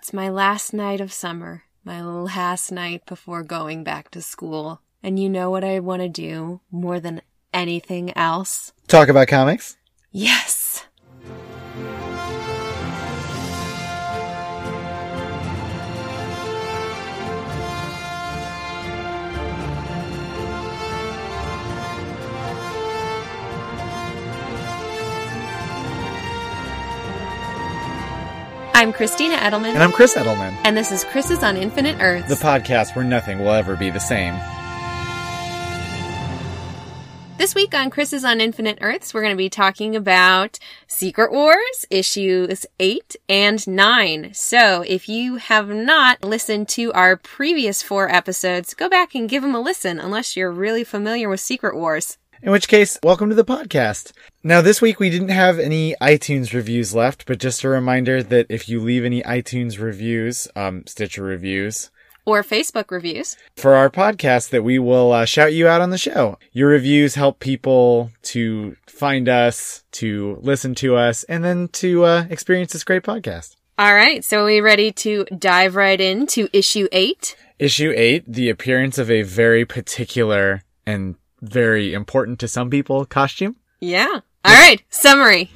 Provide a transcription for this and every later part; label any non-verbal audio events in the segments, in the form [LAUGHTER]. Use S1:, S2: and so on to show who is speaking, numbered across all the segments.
S1: It's my last night of summer, my last night before going back to school. And you know what I want to do more than anything else?
S2: Talk about comics?
S1: Yes! I'm Christina Edelman.
S2: And I'm Chris Edelman.
S1: And this is Chris's on Infinite Earths.
S2: The podcast where nothing will ever be the same.
S1: This week on Chris's on Infinite Earths, we're going to be talking about Secret Wars issues 8 and 9. So if you have not listened to our previous four episodes, go back and give them a listen unless you're really familiar with Secret Wars.
S2: In which case, welcome to the podcast. Now, this week we didn't have any iTunes reviews left, but just a reminder that if you leave any iTunes reviews, um, Stitcher reviews,
S1: or Facebook reviews
S2: for our podcast, that we will uh, shout you out on the show. Your reviews help people to find us, to listen to us, and then to uh, experience this great podcast.
S1: All right, so are we ready to dive right into issue eight?
S2: Issue eight, the appearance of a very particular and very important to some people costume.
S1: Yeah. All right. Summary.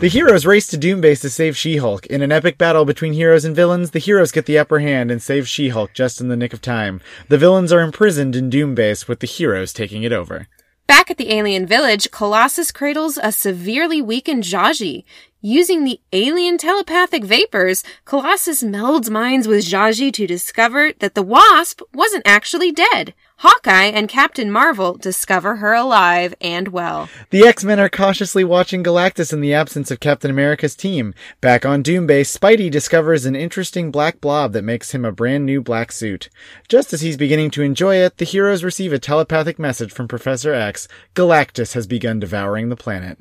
S2: The heroes race to Doombase to save She-Hulk. In an epic battle between heroes and villains, the heroes get the upper hand and save She-Hulk just in the nick of time. The villains are imprisoned in Doombase with the heroes taking it over.
S1: Back at the alien village, Colossus cradles a severely weakened Zsaji. Using the alien telepathic vapors, Colossus melds minds with Zsaji to discover that the Wasp wasn't actually dead. Hawkeye and Captain Marvel discover her alive and well.
S2: The X-Men are cautiously watching Galactus in the absence of Captain America's team. Back on Doombase, Spidey discovers an interesting black blob that makes him a brand new black suit. Just as he's beginning to enjoy it, the heroes receive a telepathic message from Professor X. Galactus has begun devouring the planet.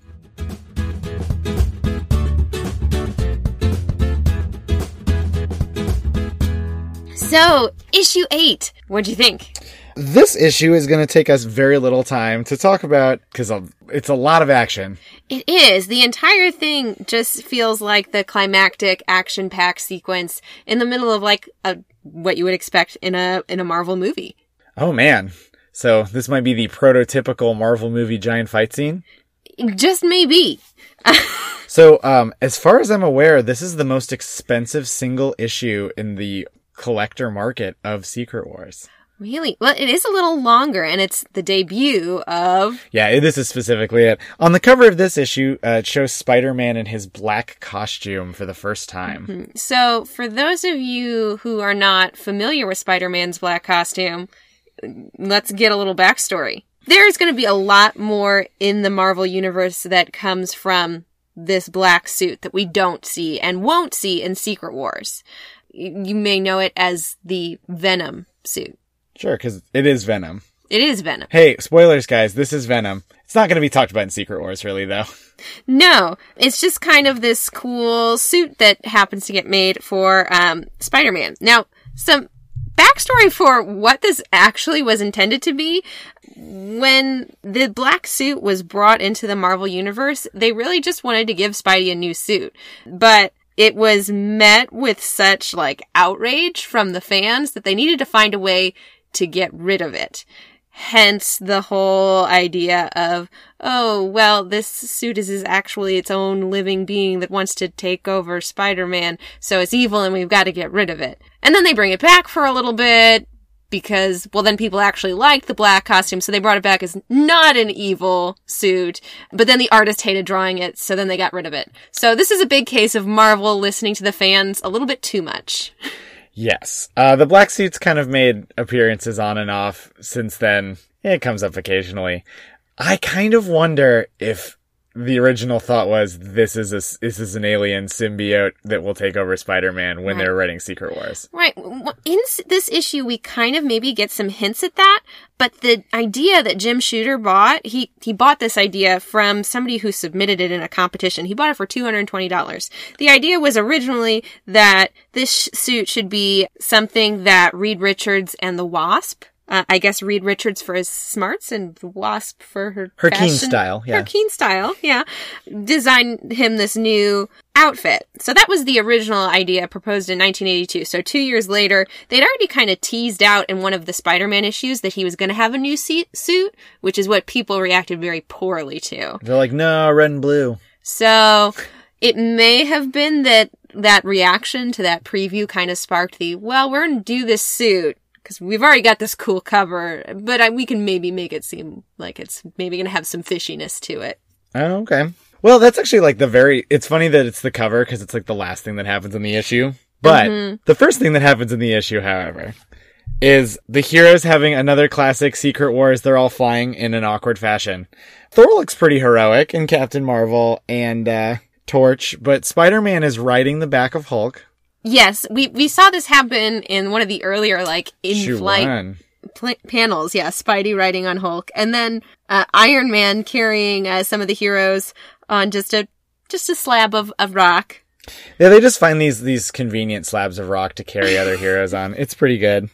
S1: So, issue eight. What'd you think?
S2: This issue is going to take us very little time to talk about because it's a lot of action.
S1: It is. The entire thing just feels like the climactic action pack sequence in the middle of like a what you would expect in a in a Marvel movie.
S2: Oh man. So this might be the prototypical Marvel movie giant fight scene?
S1: Just maybe. [LAUGHS]
S2: so, um, as far as I'm aware, this is the most expensive single issue in the collector market of Secret Wars.
S1: Really? Well, it is a little longer, and it's the debut of.
S2: Yeah, this is specifically it. On the cover of this issue, uh, it shows Spider Man in his black costume for the first time.
S1: Mm-hmm. So, for those of you who are not familiar with Spider Man's black costume, let's get a little backstory. There's going to be a lot more in the Marvel Universe that comes from this black suit that we don't see and won't see in Secret Wars you may know it as the Venom suit.
S2: Sure, because it is Venom.
S1: It is Venom.
S2: Hey, spoilers, guys. This is Venom. It's not going to be talked about in Secret Wars, really, though. [LAUGHS]
S1: No, it's just kind of this cool suit that happens to get made for um, Spider-Man. Now, some backstory for what this actually was intended to be. When the black suit was brought into the Marvel Universe, they really just wanted to give Spidey a new suit. But it was met with such like outrage from the fans that they needed to find a way to get rid of it. Hence the whole idea of, oh, well, this suit is, actually its own living being that wants to take over Spider-Man, so it's evil and we've got to get rid of it. And then they bring it back for a little bit, because, well, then people actually liked the black costume, so they brought it back as not an evil suit, but then the artist hated drawing it, so then they got rid of it. So this is a big case of Marvel listening to the fans a little bit too much.
S2: Yes. Uh, the black suits kind of made appearances on and off since then. It comes up occasionally. I kind of wonder if the original thought was this is a this is an alien symbiote that will take over Spider-Man when right. they're writing Secret Wars.
S1: Right. In this issue, we kind of maybe get some hints at that, but the idea that Jim Shooter bought, he he bought this idea from somebody who submitted it in a competition. He bought it for two hundred and twenty dollars. The idea was originally that this suit should be something that Reed Richards and the Wasp uh, I guess Reed Richards for his smarts and Wasp for her
S2: Her keen
S1: fashion-
S2: style, yeah.
S1: her keen style, yeah, designed him this new outfit. So that was the original idea proposed in 1982. So two years later, they'd already kind of teased out in one of the Spider-Man issues that he was going to have a new se- suit, which is what people reacted very poorly to.
S2: They're like, no, red and blue.
S1: So it may have been that that reaction to that preview kind of sparked the, well, we're going to do this suit because we've already got this cool cover, but I, we can maybe make it seem like it's maybe going to have some fishiness to it.
S2: Oh, okay. Well, that's actually like the very, it's funny that it's the cover because it's like the last thing that happens in the issue. But the first thing that happens in the issue, however, is the heroes having another classic Secret Wars. They're all flying in an awkward fashion. Thor looks pretty heroic in Captain Marvel and, uh, Torch, but Spider-Man is riding the back of Hulk.
S1: Yes, we we saw this happen in one of the earlier like in flight pl- panels. Yeah, Spidey riding on Hulk, and then uh, Iron Man carrying uh, some of the heroes on just a just a slab of, of rock.
S2: Yeah, they just find these these convenient slabs of rock to carry other [LAUGHS] heroes on. It's pretty good.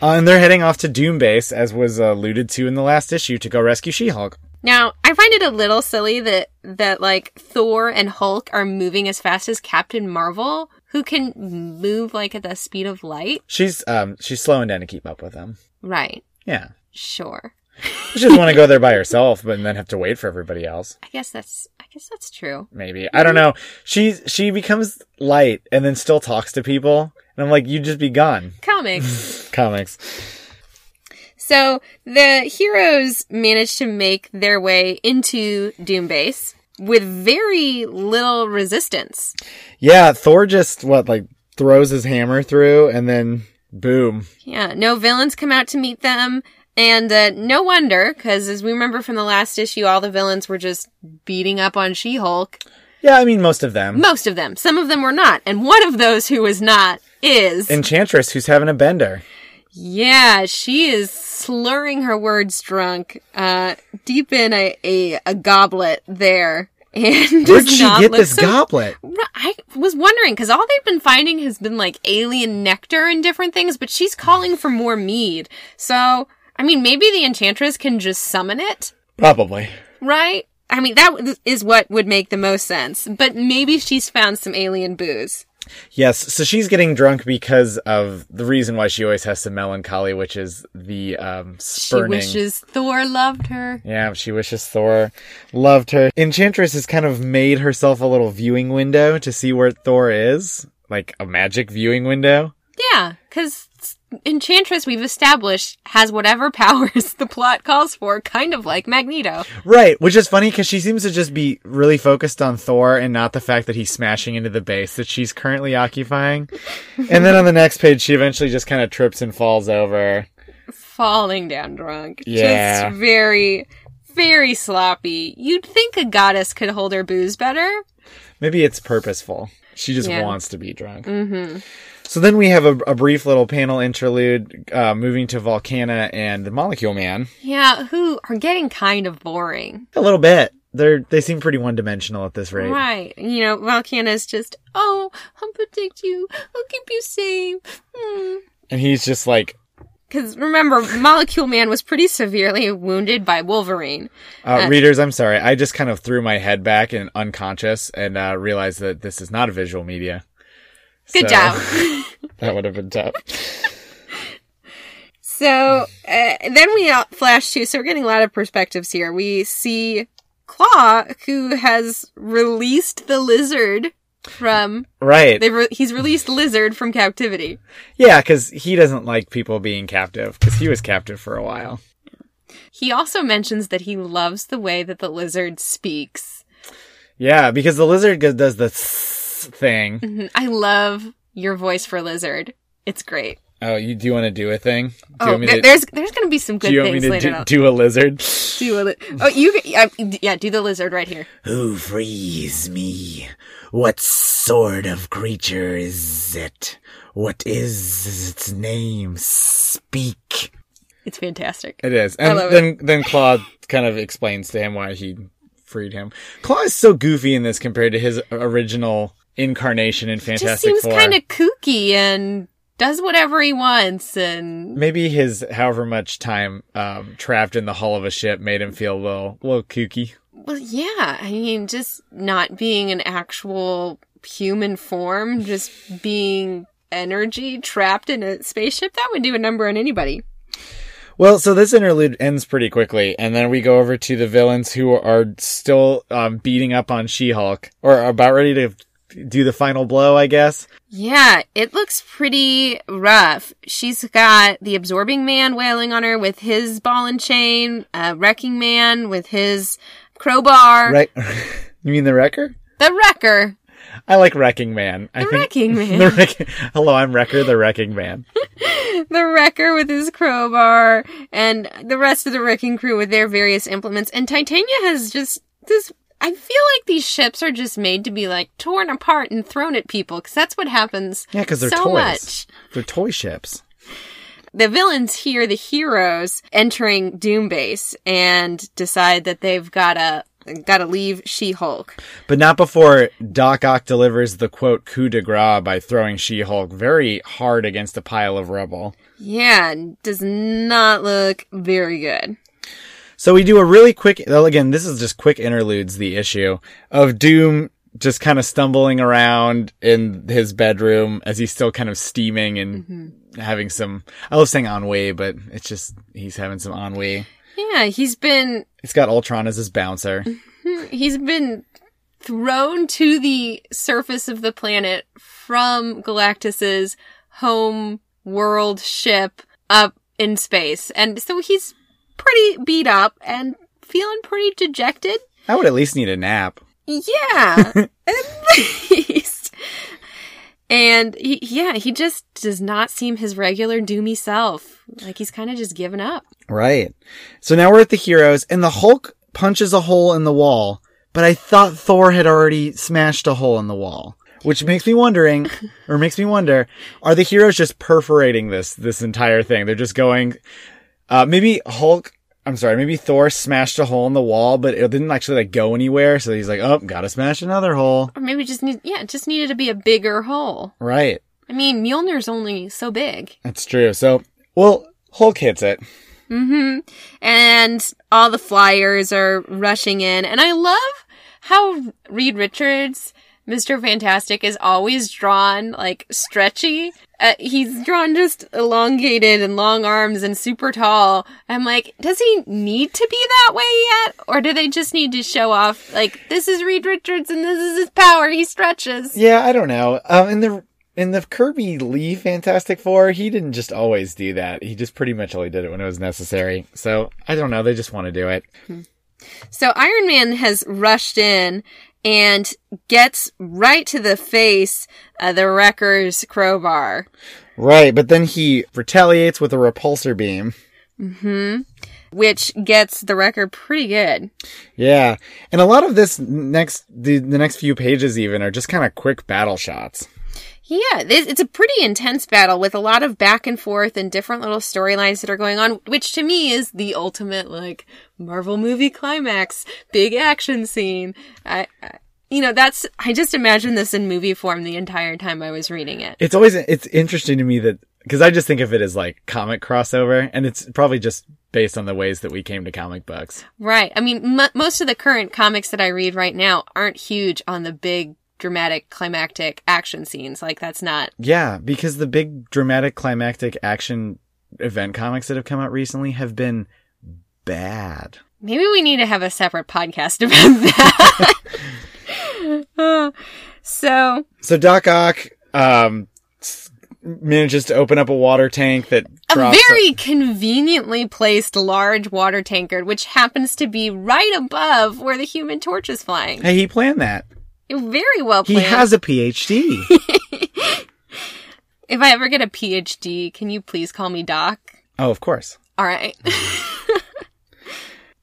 S2: Uh, and they're heading off to Doom Base, as was alluded to in the last issue, to go rescue She-Hulk.
S1: Now, I find it a little silly that that like Thor and Hulk are moving as fast as Captain Marvel, who can move like at the speed of light.
S2: She's um she's slowing down to keep up with them.
S1: Right.
S2: Yeah,
S1: Sure. [LAUGHS]
S2: she just want to go there by [LAUGHS] herself, but then have to wait for everybody else.
S1: I guess that's I guess that's true.
S2: Maybe I don't know. She she becomes light and then still talks to people, and I'm like, you just be gone.
S1: Comics. [LAUGHS]
S2: Comics.
S1: So the heroes manage to make their way into Doombase with very little resistance.
S2: Yeah, Thor just what like throws his hammer through, and then boom.
S1: Yeah, no villains come out to meet them. And uh, no wonder, because as we remember from the last issue, all the villains were just beating up on She Hulk.
S2: Yeah, I mean most of them.
S1: Most of them. Some of them were not. And one of those who was not is.
S2: Enchantress, who's having a bender.
S1: Yeah, she is slurring her words drunk, uh, deep in a, a, a goblet there. [LAUGHS] And
S2: Where'd she get this
S1: so-
S2: goblet?
S1: I was wondering because all they've been finding has been like alien nectar and different things, but she's calling for more mead. So, I mean, maybe the enchantress can just summon it,
S2: Probably.
S1: right? I mean, that is what would make the most sense. But maybe she's found some alien booze.
S2: Yes, so she's getting drunk because of the reason why she always has some melancholy, which is the um,
S1: She
S2: spurning.
S1: wishes Thor loved her.
S2: Yeah, she wishes Thor loved her. Enchantress has kind of made herself a little viewing window to see where Thor is, like a magic viewing window.
S1: Yeah, because Enchantress, we've established, has whatever [LAUGHS] powers the plot calls for, kind of like Magneto.
S2: Right, which is funny because she seems to just be really focused on Thor and not the fact that he's smashing into the base that she's currently occupying. [LAUGHS] and then on the next page, she eventually just kind of trips and falls over.
S1: falling down drunk.
S2: Yeah.
S1: Just very, very sloppy. You'd think a goddess could hold her booze better.
S2: Maybe it's purposeful. She just
S1: Yeah.
S2: wants to be drunk. Mm-hmm. So then we have a, a brief little panel interlude, uh, moving to Volcana and the Molecule Man.
S1: Yeah, who are getting kind of boring.
S2: A little bit. They're they seem pretty one dimensional at this rate.
S1: Right. You know, Volcana's just, oh, I'll protect you. I'll keep you safe. Hmm.
S2: And he's just like,
S1: Because remember, Molecule Man was pretty severely wounded by Wolverine.
S2: uh, readers, I'm sorry. I just kind of threw my head back and unconscious and uh, realized that this is not a visual media.
S1: Good
S2: So,
S1: job. [LAUGHS]
S2: that would have been tough. [LAUGHS]
S1: So uh, then we flash to, so we're getting a lot of perspectives here. We see Claw, who has released the lizard from.
S2: Right.
S1: Re- he's released lizard from captivity.
S2: Yeah, because he doesn't like people being captive because he was captive for a while.
S1: He also mentions that he loves the way that the lizard speaks.
S2: Yeah, because the lizard does the s- thing.
S1: Mhm. I love your voice for lizard. It's great.
S2: Oh, you do you want to do a thing? Do you
S1: Oh,
S2: want me
S1: there-
S2: to,
S1: there's there's gonna be some good
S2: do you want me
S1: things
S2: to
S1: later.
S2: do,
S1: on.
S2: do a lizard?
S1: Do a li- oh, you uh, yeah, do the lizard right here.
S3: Who frees me? What sort of creature is it? What is its name? Speak.
S1: It's fantastic.
S2: It is, and
S1: love
S2: then then Claw kind of explains to him why he freed him. Claw is so goofy in this compared to his original incarnation in Fantastic
S1: Just
S2: seems
S1: kind of kooky and does whatever he wants and
S2: Maybe his however much time um, trapped in the hull of a ship made him feel a little, little kooky.
S1: well yeah i mean just not being an actual human form just being energy trapped in a spaceship that would do a number on anybody
S2: Well, so this interlude ends pretty quickly, and then we go over to the villains who are still um, beating up on She-Hulk, or about ready to do the final blow, I guess.
S1: yeah it looks pretty rough she's got the absorbing man wailing on her with his ball and chain uh, wrecking man with his crowbar
S2: Right? [LAUGHS] you mean the Wrecker?
S1: the wrecker
S2: I like Wrecking Man. I
S1: The Wrecking [LAUGHS] Man.
S2: The wrecking, hello, I'm Wrecker, the Wrecking Man. [LAUGHS]
S1: the wrecker with his crowbar and the rest of the wrecking crew with their various implements. And Titania has just this. I feel like these ships are just made to be like torn apart and thrown at people because that's what happens.
S2: Yeah, because they're
S1: so
S2: toys.
S1: much.
S2: They're toy ships.
S1: The villains hear the heroes entering Doom Base and decide that they've gotta gotta leave She-Hulk.
S2: But not before Doc Ock delivers the quote coup de grace by throwing She-Hulk very hard against a pile of rubble.
S1: Yeah, does not look very good.
S2: So we do a really quick, well, again, this is just quick interludes, the issue of Doom just kind of stumbling around in his bedroom as he's still kind of steaming and mm-hmm. having some, I love saying ennui, but it's just, he's having some ennui.
S1: Yeah, he's been
S2: He's got Ultron as his bouncer. Mm-hmm.
S1: he's been thrown to the surface of the planet from Galactus's home world ship up in space. And so he's pretty beat up and feeling pretty dejected.
S2: I would at least need a nap.
S1: Yeah, [LAUGHS] at least. And he, yeah, he just does not seem his regular doomy self. Like he's kind of just given up.
S2: Right. So now we're at the heroes and the Hulk punches a hole in the wall, but I thought Thor had already smashed a hole in the wall. Which makes me wondering, or makes me wonder, are the heroes just perforating this, this entire thing? They're just going, uh, maybe Hulk, I'm sorry, maybe Thor smashed a hole in the wall, but it didn't actually like go anywhere. So he's like, oh, gotta smash another hole.
S1: Or maybe just need, yeah, it just needed to be a bigger hole.
S2: Right.
S1: I mean, Mjolnir's only so big.
S2: That's true. So, well, Hulk hits it.
S1: Mm-hmm. And all the flyers are rushing in. And I love how Reed Richards, Mr. Fantastic, is always drawn like stretchy. Uh, he's drawn just elongated and long arms and super tall. I'm like, does he need to be that way yet? Or do they just need to show off, like, this is Reed Richards and this is his power, he stretches?
S2: Yeah, I don't know. Um, in the in the Kirby Lee Fantastic Four, he didn't just always do that. He just pretty much only did it when it was necessary. So I don't know. They just want to do it.
S1: So Iron Man has rushed in and gets right to the face of the Wrecker's crowbar.
S2: Right, but then he retaliates with a repulsor beam. Mm-hmm.
S1: which gets the Wrecker pretty good.
S2: Yeah, and a lot of this next the the next few pages even are just kind of quick battle shots.
S1: Yeah, this- it's a pretty intense battle with a lot of back and forth and different little storylines that are going on, which to me is the ultimate like Marvel movie climax, big action scene. I, I you know, that's I just imagine this in movie form the entire time I was reading it.
S2: It's always it's interesting to me that because I just think of it as like comic crossover, and it's probably just based on the ways that we came to comic books.
S1: Right. I mean, m- most of the current comics that I read right now aren't huge on the big dramatic climactic action scenes. Like that's not
S2: Yeah, because the big dramatic climactic action event comics that have come out recently have been bad.
S1: Maybe we need to have a separate podcast [LAUGHS] about that. Uh, [LAUGHS] so,
S2: So Doc Ock um, manages to open up a water tank that
S1: a very conveniently placed large water tankard, which happens to be right above where the human torch is flying.
S2: hey, he planned that.
S1: Very well
S2: He has a PhD. [LAUGHS]
S1: if I ever get a PhD, can you please call me Doc?
S2: oh, of course.
S1: All right. [LAUGHS]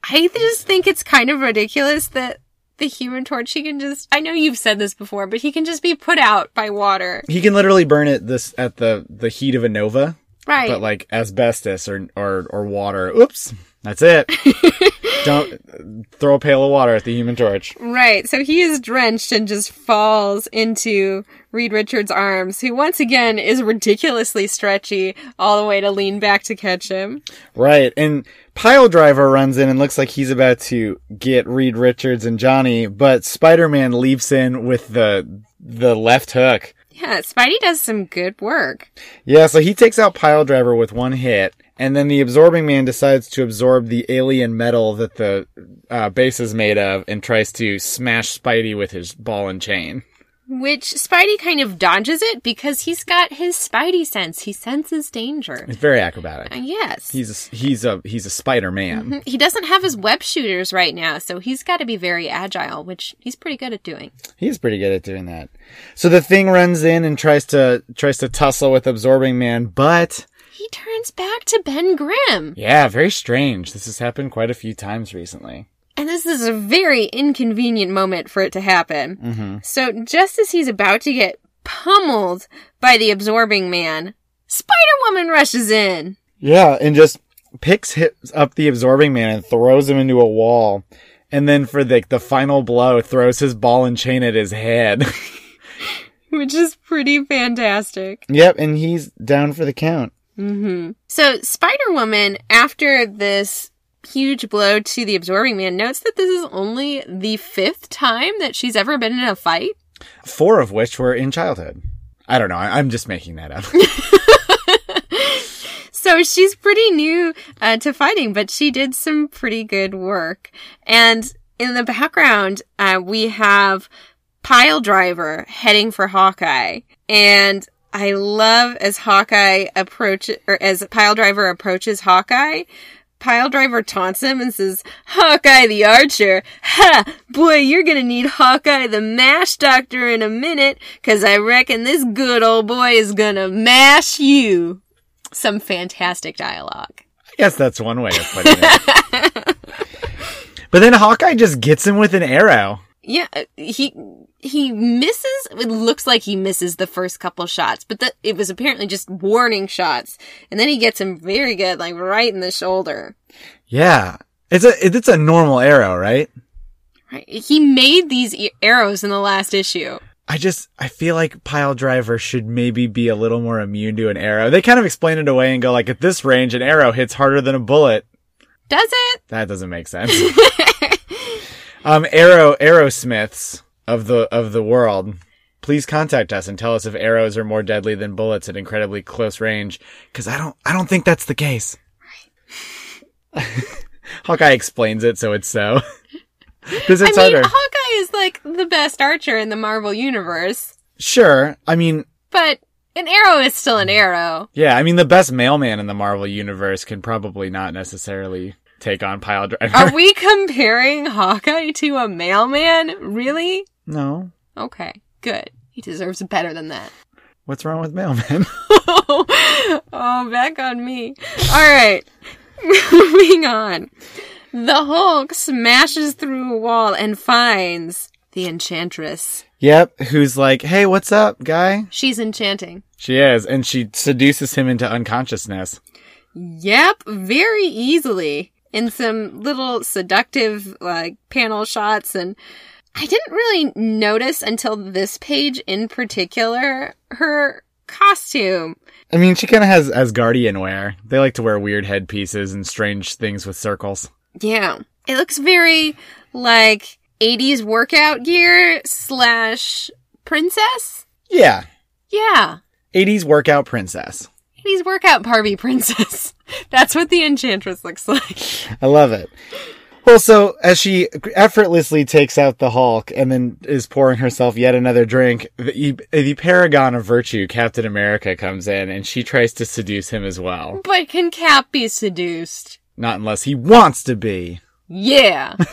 S1: I just think it's kind of ridiculous that the human torch, he can just, I know you've said this before, but he can just be put out by water.
S2: He can literally burn it this at the the heat of a nova,
S1: Right.
S2: but like asbestos or or or water. Oops, That's it. [LAUGHS] Don't throw a pail of water at the Human Torch.
S1: Right. So he is drenched and just falls into Reed Richards' arms, who once again is ridiculously stretchy all the way to lean back to catch him.
S2: Right, and Pile Driver runs in and looks like he's about to get Reed Richards and Johnny, but Spider-Man leaps in with the the left hook.
S1: Yeah, Spidey does some good work.
S2: Yeah, so he takes out Pile Driver with one hit, and then the Absorbing Man decides to absorb the alien metal that the uh, base is made of and tries to smash Spidey with his ball and chain.
S1: Which Spidey kind of dodges it because he's got his Spidey sense. He senses danger.
S2: It's very acrobatic.
S1: Uh, yes.
S2: He's a, he's a he's a Spider Man.
S1: he doesn't have his web shooters right now, so he's got to be very agile, which he's pretty good at doing.
S2: He's pretty good at doing that. So the thing runs in and tries to tries to tussle with Absorbing Man, but
S1: He turns back to Ben Grimm.
S2: yeah, very strange. This has happened quite a few times recently.
S1: And this is a very inconvenient moment for it to happen. Mm-hmm. So just as he's about to get pummeled by the absorbing man, Spider Woman rushes in.
S2: Yeah, and just picks up the Absorbing Man and throws him into a wall. And then for the the final blow, throws his ball and chain at his head. [LAUGHS]
S1: Which is pretty fantastic.
S2: yep, and he's down for the count.
S1: So Spider Woman, after this huge blow to the absorbing man, notes that this is only the fifth time that she's ever been in a fight.
S2: Four of which were in childhood. I don't know. I, I'm just making that up. [LAUGHS]
S1: So she's pretty new uh, to fighting, but she did some pretty good work. And in the background, uh, we have Pile Driver heading for Hawkeye. And I love as Hawkeye approach or as Pile Driver approaches Hawkeye. Pile Driver taunts him and says, Hawkeye the Archer, ha! Boy, you're gonna need Hawkeye the Mash Doctor in a minute, cause I reckon this good old boy is gonna mash you. Some fantastic dialogue.
S2: I guess that's one way of putting it. [LAUGHS] but then Hawkeye just gets him with an arrow.
S1: Yeah, uh, he he misses. It looks like he misses the first couple shots, but the, it was apparently just warning shots. And then he gets him very good, like right in the shoulder.
S2: Yeah. It's a it's a normal arrow, right?
S1: Right? He made these e- arrows in the last issue.
S2: I just I feel like Pile Driver should maybe be a little more immune to an arrow. They kind of explain it away and go like at this range an arrow hits harder than a bullet.
S1: Does it?
S2: That doesn't make sense. [LAUGHS] um arrow arrowsmiths of the of the world. Please contact us and tell us if arrows are more deadly than bullets at incredibly close range cuz I don't I don't think that's the case. [LAUGHS] Hawkeye explains it so it's so. [LAUGHS]
S1: I
S2: it's
S1: mean,
S2: harder.
S1: Hawkeye is like the best archer in the Marvel universe,
S2: Sure. I mean,
S1: but an arrow is still an arrow.
S2: Yeah, I mean the best mailman in the Marvel universe can probably not necessarily take on Pile Driver.
S1: Are [LAUGHS] we comparing Hawkeye to a mailman? Really?
S2: no.
S1: Okay, good. He deserves better than that.
S2: What's wrong with mailman? [LAUGHS]
S1: oh, back on me. All right. [LAUGHS] Moving on. The Hulk smashes through a wall and finds the Enchantress.
S2: yep, who's like, "Hey, what's up, guy?"
S1: She's enchanting.
S2: She is, and she seduces him into unconsciousness.
S1: Yep, very easily. In some little seductive like panel shots and I didn't really notice until this page in particular her costume.
S2: I mean, she kind of has Asgardian wear. They like to wear weird headpieces and strange things with circles.
S1: Yeah. It looks very like 80s workout gear slash princess.
S2: Yeah,
S1: Yeah.
S2: 80s workout princess.
S1: 80s workout Barbie princess. [LAUGHS] That's what the Enchantress looks like.
S2: I love it. Well, so as she effortlessly takes out the Hulk and then is pouring herself yet another drink, the, the paragon of virtue, Captain America, comes in and she tries to seduce him as well.
S1: But can Cap be seduced?
S2: Not unless he wants to be.
S1: Yeah. [LAUGHS]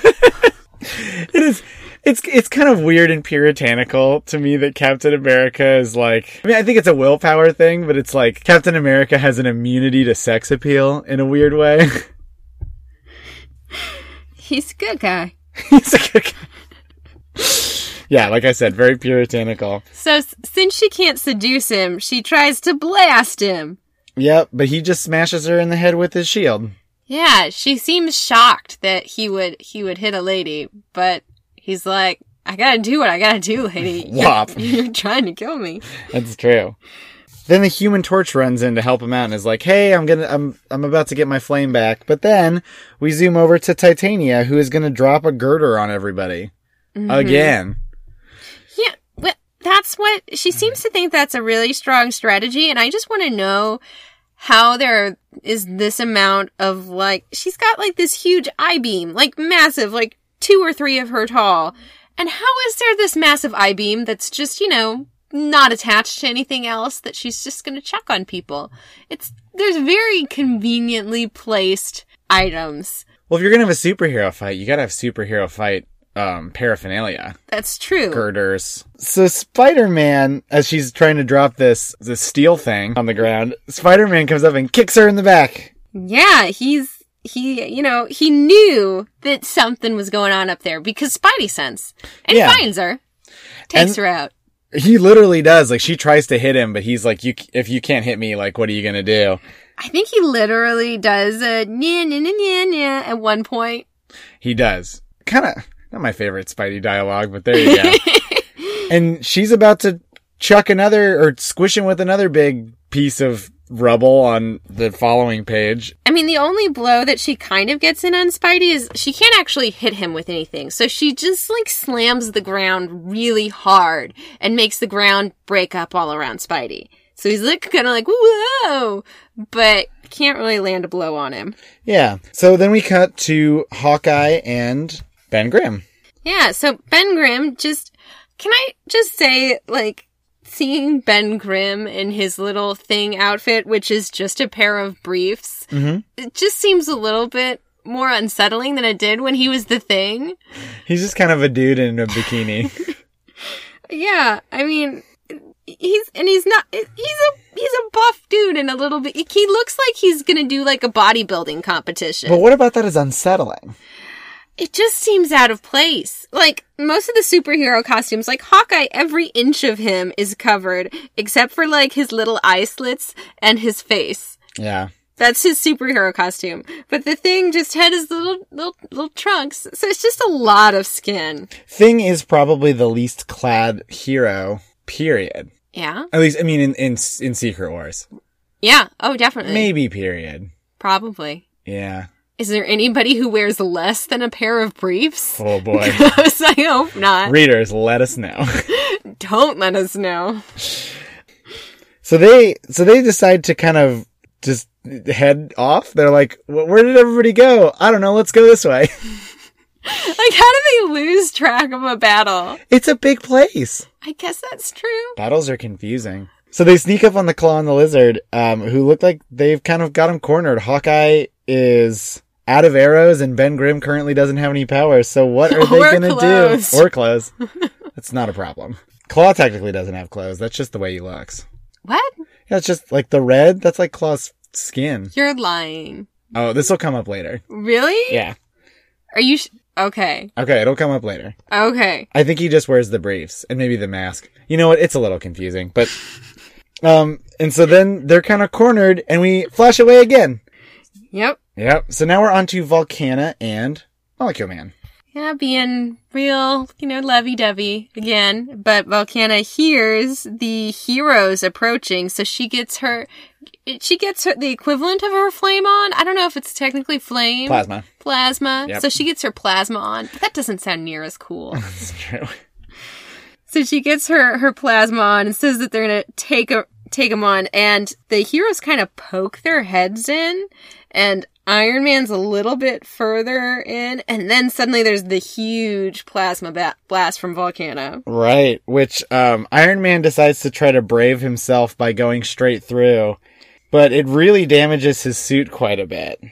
S2: It is. It's it's kind of weird and puritanical to me that Captain America is like. I mean, I think it's a willpower thing, but it's like Captain America has an immunity to sex appeal in a weird way. [LAUGHS]
S1: He's a good guy. [LAUGHS]
S2: He's a good guy. Yeah, like I said, very puritanical.
S1: So s- since she can't seduce him, she tries to blast him.
S2: Yep, but he just smashes her in the head with his shield.
S1: Yeah, she seems shocked that he would he would hit a lady, but he's like, I gotta do what I gotta do, lady. [LAUGHS] You're-
S2: Whop. [LAUGHS]
S1: You're, trying to kill me.
S2: That's true. Then the Human Torch runs in to help him out and is like, "Hey, I'm gonna, I'm, I'm about to get my flame back." But then we zoom over to Titania, who is gonna drop a girder on everybody mm-hmm. again.
S1: Yeah, but that's what she seems to think that's a really strong strategy, and I just want to know how there is this amount of like she's got like this huge I beam, like massive, like two or three of her tall. And how is there this massive I beam that's just, you know, not attached to anything else that she's just going to check on people? It's there's very conveniently placed items.
S2: Well, if you're gonna have a superhero fight, you gotta have superhero fight um, paraphernalia,
S1: That's true.
S2: girders. So Spider-Man, as she's trying to drop this this steel thing on the ground, Spider-Man comes up and kicks her in the back.
S1: Yeah, he's he you know, he knew that something was going on up there because Spidey sense. And
S2: Yeah.
S1: finds her. Takes
S2: And-
S1: her out.
S2: He literally does. Like she tries to hit him, but he's like, "You, if you can't hit me, like, what are you gonna do?"
S1: I think he literally does a nya nya nya nya nya at one point.
S2: He does. Kind of not my favorite Spidey dialogue, but there you go. [LAUGHS] and she's about to chuck another or squish him with another big piece of rubble on the following page.
S1: I mean, the only blow that she kind of gets in on Spidey is she can't actually hit him with anything. So she just like slams the ground really hard and makes the ground break up all around Spidey. So he's like kind of like, whoa, but can't really land a blow on him.
S2: Yeah. So then we cut to Hawkeye and Ben Grimm.
S1: Yeah, so Ben Grimm just can I just say like seeing Ben Grimm in his little thing outfit, which is just a pair of briefs,
S2: Mhm.
S1: it just seems a little bit more unsettling than it did when he was the thing.
S2: He's just kind of a dude in a bikini. [LAUGHS] [LAUGHS]
S1: Yeah, I mean he's and he's not he's a he's a buff dude and a little bit he looks like he's gonna do like a bodybuilding competition.
S2: but what about that is unsettling?
S1: It just seems out of place. Like most of the superhero costumes, like Hawkeye, every inch of him is covered except for like his little eye slits and his face.
S2: Yeah.
S1: That's his superhero costume. But the thing just had his little little little trunks, so it's just a lot of skin.
S2: Thing is probably the least clad hero, period.
S1: Yeah.
S2: At least, I mean, in, in, in Secret Wars.
S1: Yeah. Oh, definitely.
S2: Maybe period.
S1: Probably.
S2: Yeah.
S1: Is there anybody who wears less than a pair of briefs?
S2: Oh boy. [LAUGHS]
S1: Because I hope not.
S2: Readers, let us know. [LAUGHS]
S1: Don't let us know.
S2: so they, so they decide to kind of just head off. They're like, where did everybody go? I don't know. Let's go this way. [LAUGHS]
S1: Like, how do they lose track of a battle?
S2: It's a big place.
S1: I guess that's true.
S2: Battles are confusing. So they sneak up on the Claw and the Lizard, um, who look like they've kind of got him cornered. Hawkeye is out of arrows and Ben Grimm currently doesn't have any powers. So what are they [LAUGHS] going to do? Or clothes. [LAUGHS] That's not a problem. Claw technically doesn't have clothes. That's just the way he looks.
S1: What?
S2: Yeah, it's just like the red. That's like Claw's skin.
S1: You're lying.
S2: Oh, this will come up later.
S1: Really?
S2: Yeah.
S1: Are you sh- okay?
S2: Okay, it'll come up later.
S1: Okay.
S2: I think he just wears the briefs and maybe the mask. You know what? It's a little confusing, but um, and so then they're kind of cornered, and we flash away again.
S1: Yep.
S2: Yep. So now we're on to Volcana and Molecule Man.
S1: Yeah, being real, you know, lovey-dovey again. But Volcana hears the heroes approaching, so she gets her, she gets her, the equivalent of her flame on. I don't know if it's technically flame.
S2: Plasma.
S1: Plasma.
S2: Yep.
S1: So she gets her plasma on. But that doesn't sound near as cool. [LAUGHS]
S2: That's true.
S1: So she gets her her plasma on and says that they're gonna take a take them on, and the heroes kind of poke their heads in, and Iron Man's a little bit further in, and then suddenly there's the huge plasma ba- blast from Volcana.
S2: Right. Which um, Iron Man decides to try to brave himself by going straight through, but it really damages his suit quite a bit.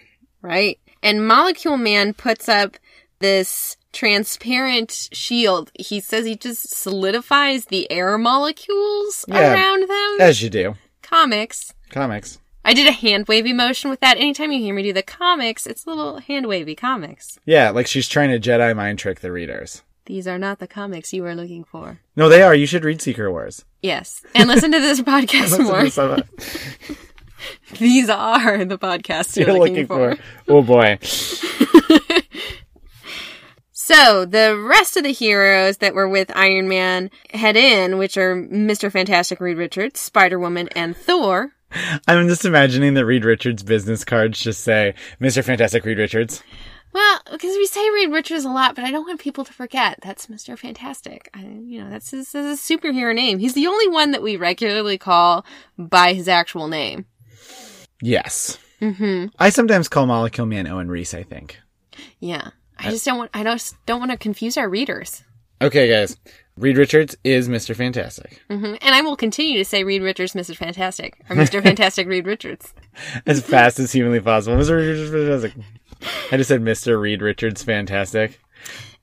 S1: Right, and Molecule Man puts up this transparent shield. He says he just solidifies the air molecules
S2: Yeah.
S1: around them.
S2: As you do.
S1: Comics.
S2: Comics.
S1: I did a hand wavy motion with that. Anytime you hear me do the comics, it's little hand wavy comics.
S2: Yeah, like she's trying to Jedi mind trick the readers.
S1: These are not the comics you are looking for.
S2: No, they are. You should read Secret Wars.
S1: Yes. And listen to this [LAUGHS] [LAUGHS] podcast more. [LAUGHS] These are the podcasts you're,
S2: You're
S1: looking, for.
S2: Oh boy.
S1: So the rest of the heroes that were with Iron Man head in, which are Mr. Fantastic Reed Richards, Spider Woman, and Thor. [LAUGHS]
S2: I'm just imagining that Reed Richards business cards just say Mr. Fantastic Reed Richards.
S1: Well, because we say Reed Richards a lot, but I don't want people to forget that's Mr. Fantastic. I, you know, that's his, that's his superhero name. He's the only one that we regularly call by his actual name.
S2: Yes.
S1: hmm
S2: I sometimes call Molecule Man Owen Reece, I think.
S1: Yeah. I just don't want, I don't, don't want to confuse our readers.
S2: Okay, guys. Reed Richards is Mr. Fantastic.
S1: hmm And I will continue to say Reed Richards, Mr. Fantastic, or Mr. [LAUGHS] Fantastic Reed Richards.
S2: As fast as humanly possible. Mr. Richards Fantastic. I just said Mr. Reed Richards Fantastic.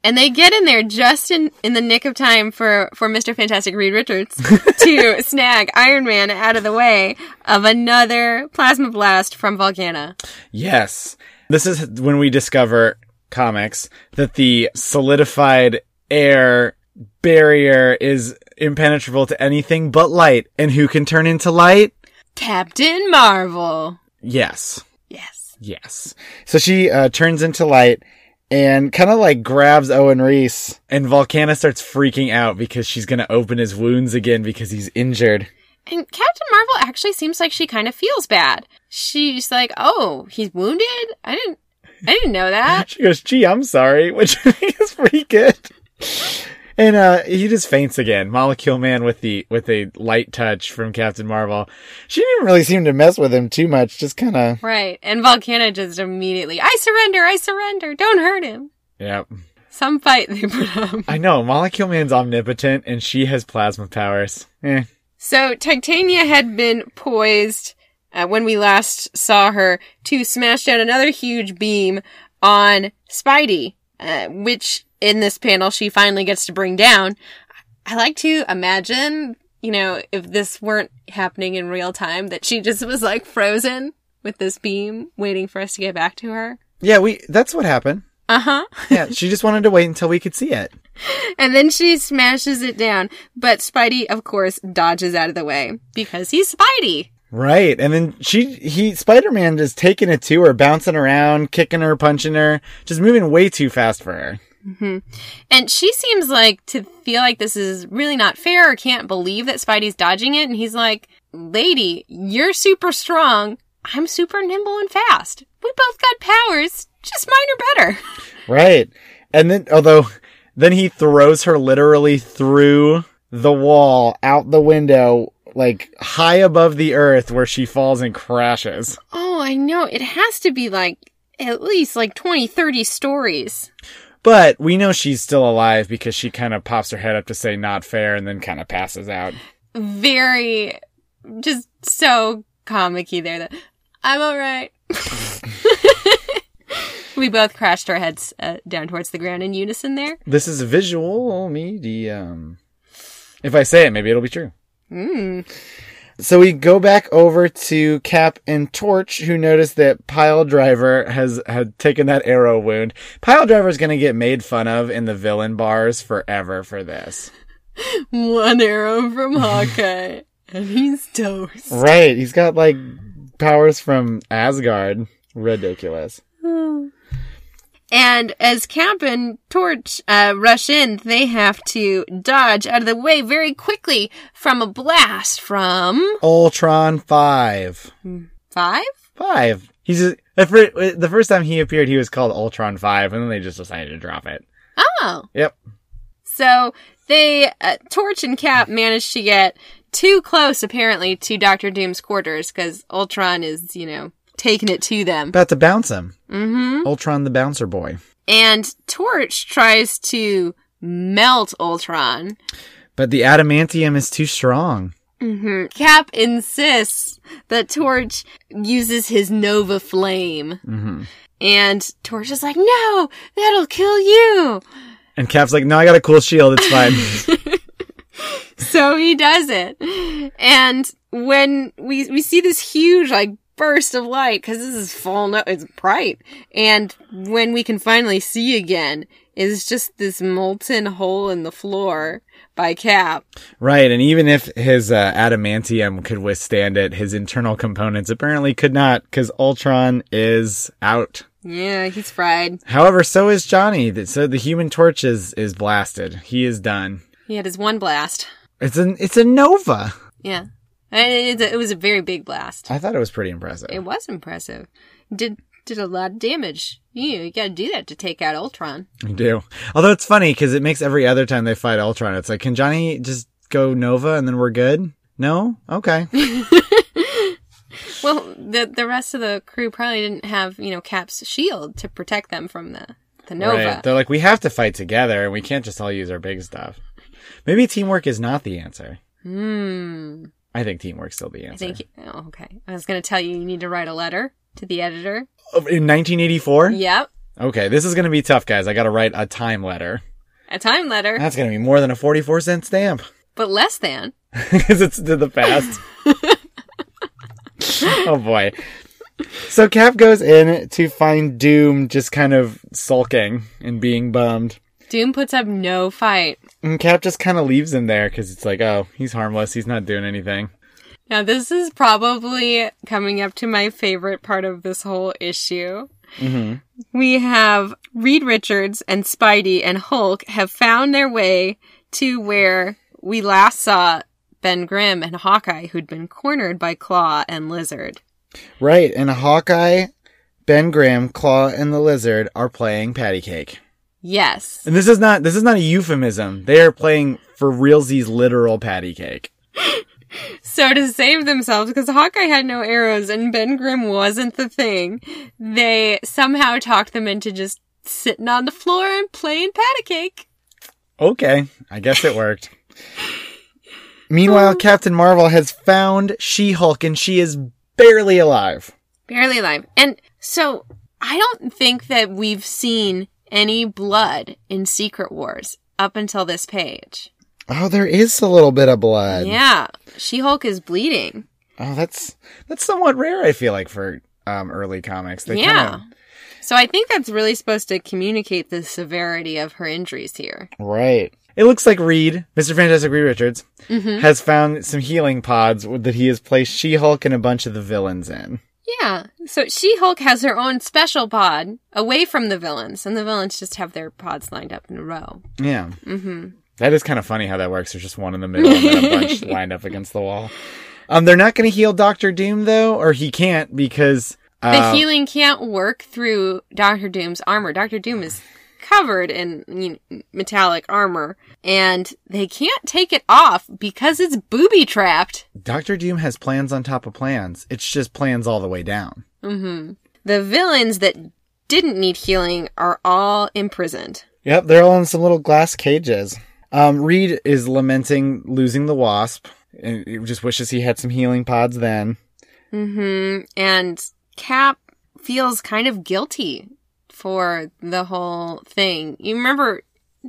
S1: And they get in there just in, in the nick of time for, for Mr. Fantastic Reed Richards [LAUGHS] to snag Iron Man out of the way of another plasma blast from Volcana.
S2: Yes. This is when we discover comics that the solidified air barrier is impenetrable to anything but light. And who can turn into light?
S1: Captain Marvel.
S2: Yes.
S1: Yes.
S2: Yes. So she uh, turns into light and kind of like grabs Owen Reece and Volcana starts freaking out because she's going to open his wounds again because he's injured.
S1: And Captain Marvel actually seems like she kind of feels bad. She's like, "Oh, he's wounded? I didn't I didn't know that." [LAUGHS]
S2: She goes, gee, I'm sorry, [LAUGHS] which I think is pretty good. And, uh, he just faints again. Molecule Man with the, with a light touch from Captain Marvel. She didn't really seem to mess with him too much, just kind of,
S1: Right. And Volcana just immediately, "I surrender. I surrender. Don't hurt him."
S2: Yep.
S1: Some fight they put up.
S2: I know, Molecule Man's omnipotent and she has plasma powers. Eh.
S1: So Titania had been poised uh, when we last saw her to smash down another huge beam on Spidey, uh, which in this panel she finally gets to bring down. I like to imagine, you know, if this weren't happening in real time, that she just was like frozen with this beam, waiting for us to get back to her.
S2: Yeah, we, that's what happened.
S1: Uh huh. [LAUGHS]
S2: Yeah, she just wanted to wait until we could see it. [LAUGHS]
S1: And then she smashes it down, but Spidey, of course, dodges out of the way because he's Spidey.
S2: Right. And then she, he, Spider-Man just taking it to her, bouncing around, kicking her, punching her, just moving way too fast for her. Mm-hmm.
S1: And she seems like to feel like this is really not fair or can't believe that Spidey's dodging it. And he's like, Lady, you're super strong. I'm super nimble and fast. We both got powers. Just mine are better. [LAUGHS]
S2: Right. And then, although, then he throws her literally through the wall, out the window, like high above the earth where she falls and crashes.
S1: Oh, I know. It has to be like at least like 20, 30 stories.
S2: But we know she's still alive because she kind of pops her head up to say not fair and then kind of passes out.
S1: Very, just so comic-y there that I'm all right. [LAUGHS] we both crashed our heads uh, down towards the ground in unison there.
S2: This is a visual medium. If I say it, maybe it'll be true.
S1: Mm.
S2: So we go back over to Cap and Torch, who notice that Pile Driver has had taken that arrow wound. Pile Driver is going to get made fun of in the villain bars forever for this.
S1: One arrow from Hawkeye, [LAUGHS] and he's toast.
S2: Right? He's got like powers from Asgard. Ridiculous. [SIGHS]
S1: And as Cap and Torch uh, rush in, they have to dodge out of the way very quickly from a blast from
S2: Ultron Five.
S1: five.
S2: Five. He's the first time he appeared, he was called Ultron Five, and then they just decided to drop it.
S1: Oh,
S2: Yep.
S1: so they uh, Torch and Cap managed to get too close, apparently, to Doctor Doom's quarters because Ultron is, you know, taking it to them.
S2: About to bounce him.
S1: Mm-hmm.
S2: Ultron the bouncer boy.
S1: And Torch tries to melt Ultron.
S2: But the adamantium is too strong.
S1: hmm Cap insists that Torch uses his Nova Flame.
S2: hmm
S1: And Torch is like, no, that'll kill you.
S2: And Cap's like, no, I got a cool shield. It's fine. [LAUGHS]
S1: So he does it. And when we, we see this huge, like, burst of light, cause this is full, no, it's bright. And when we can finally see again, is just this molten hole in the floor by Cap.
S2: Right, and even if his uh, adamantium could withstand it, his internal components apparently could not, because Ultron is out.
S1: Yeah, he's fried.
S2: However, so is Johnny. That- So the Human Torch is is blasted. He is done.
S1: He had his one blast.
S2: It's an it's a nova.
S1: Yeah. It, it, was a very big blast.
S2: I thought it was pretty impressive.
S1: It was impressive. Did did a lot of damage. You, you gotta do that to take out Ultron.
S2: You do. Although it's funny because it makes every other time they fight Ultron, it's like, can Johnny just go Nova and then we're good? No? Okay. [LAUGHS] [LAUGHS]
S1: Well, the the rest of the crew probably didn't have, you know, Cap's shield to protect them from the, the Nova.
S2: Right. They're like, we have to fight together and we can't just all use our big stuff. Maybe teamwork is not the answer.
S1: Hmm.
S2: I think teamwork's still the
S1: I
S2: answer.
S1: think. Oh, okay. I was going to tell you you need to write a letter to the editor.
S2: In 1984?
S1: Yep.
S2: Okay, this is going to be tough, guys. I got to write a time letter.
S1: A time letter,
S2: That's going to be more than a 44 cent stamp
S1: but less than. [LAUGHS]
S2: because it's to the past. [LAUGHS] oh boy. So Cap goes in to find Doom just kind of sulking and being bummed.
S1: Doom puts up no fight.
S2: And Cap just kind of leaves him there because it's like, oh, he's harmless. He's not doing anything.
S1: Now, this is probably coming up to my favorite part of this whole issue. Mm-hmm. We have Reed Richards and Spidey and Hulk have found their way to where we last saw Ben Grimm and Hawkeye, who'd been cornered by Claw and Lizard.
S2: Right. And Hawkeye, Ben Grimm, Claw, and the Lizard are playing patty cake.
S1: Yes.
S2: And this is not this is not a euphemism. They are playing for realsies literal patty cake. [LAUGHS]
S1: So to save themselves, because Hawkeye had no arrows and Ben Grimm wasn't the thing, they somehow talked them into just sitting on the floor and playing patty cake.
S2: Okay, I guess it worked. [LAUGHS] Meanwhile, oh. Captain Marvel has found She-Hulk and she is barely alive.
S1: Barely alive. And so I don't think that we've seen any blood in Secret Wars up until this page.
S2: Oh, there is a little bit of blood.
S1: Yeah. She Hulk is bleeding.
S2: Oh, that's that's somewhat rare. I feel like for um, early comics, they
S1: yeah.
S2: kinda-
S1: So I think that's really supposed to communicate the severity of her injuries here.
S2: right. It looks like Reed, Mr. Fantastic Reed Richards,
S1: Mm-hmm.
S2: has found some healing pods that he has placed She-Hulk and a bunch of the villains in.
S1: Yeah. So She Hulk has her own special pod away from the villains, and the villains just have their pods lined up in a row.
S2: Yeah. Mm-hmm. is kind of funny how that works. There's just one in the middle and then a bunch [LAUGHS] lined up against the wall. Um, they're not going to heal Doctor Doom though, or he can't because
S1: The
S2: uh,
S1: healing can't work through Doctor Doom's armor. Doctor Doom is covered in you know, metallic armor, and they can't take it off because it's booby trapped.
S2: Doctor Doom has plans on top of plans. It's just plans all the way down.
S1: The villains that didn't need healing are all imprisoned.
S2: Yep, they're all in some little glass cages. Um, Reed is lamenting losing the Wasp, and he just wishes he had some healing pods then.
S1: hmm And Cap feels kind of guilty for the whole thing. You remember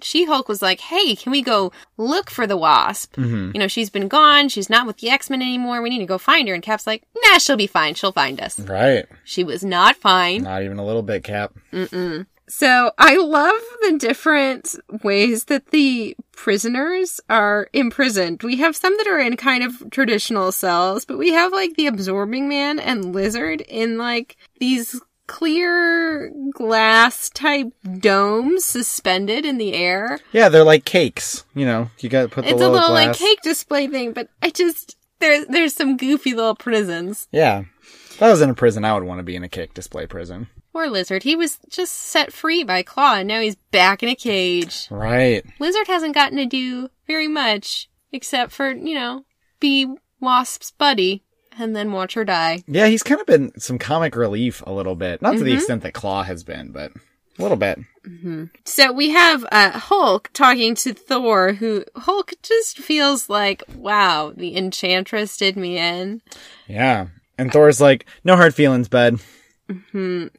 S1: She Hulk was like, hey, can we go look for the Wasp?
S2: Mm-hmm.
S1: You know, she's been gone. She's not with the X Men anymore. We need to go find her. And Cap's like, nah, she'll be fine. She'll find us.
S2: Right.
S1: She was not fine.
S2: Not even a little bit, Cap. Mm.
S1: So I love the different ways that the prisoners are imprisoned. We have some that are in kind of traditional cells, but we have like the absorbing man and lizard in like these clear glass type domes suspended in the air.
S2: Yeah, they're like cakes. You know, you got to put the
S1: It's a
S2: little,
S1: little like cake display thing, but I just there's there's some goofy little prisons.
S2: Yeah. If I was in a prison, I would want to be in a cake display prison.
S1: Poor lizard. He was just set free by Claw and now he's back in a cage.
S2: Right.
S1: Lizard hasn't gotten to do very much except for, you know, be Wasp's buddy and then watch her die.
S2: Yeah, he's kind of been some comic relief a little bit. Not to
S1: Mm-hmm.
S2: the extent that Claw has been, but a little bit.
S1: So we have uh, Hulk talking to Thor, who Hulk just feels like, wow, the Enchantress did me in.
S2: Yeah. And Thor's like, no hard feelings, bud.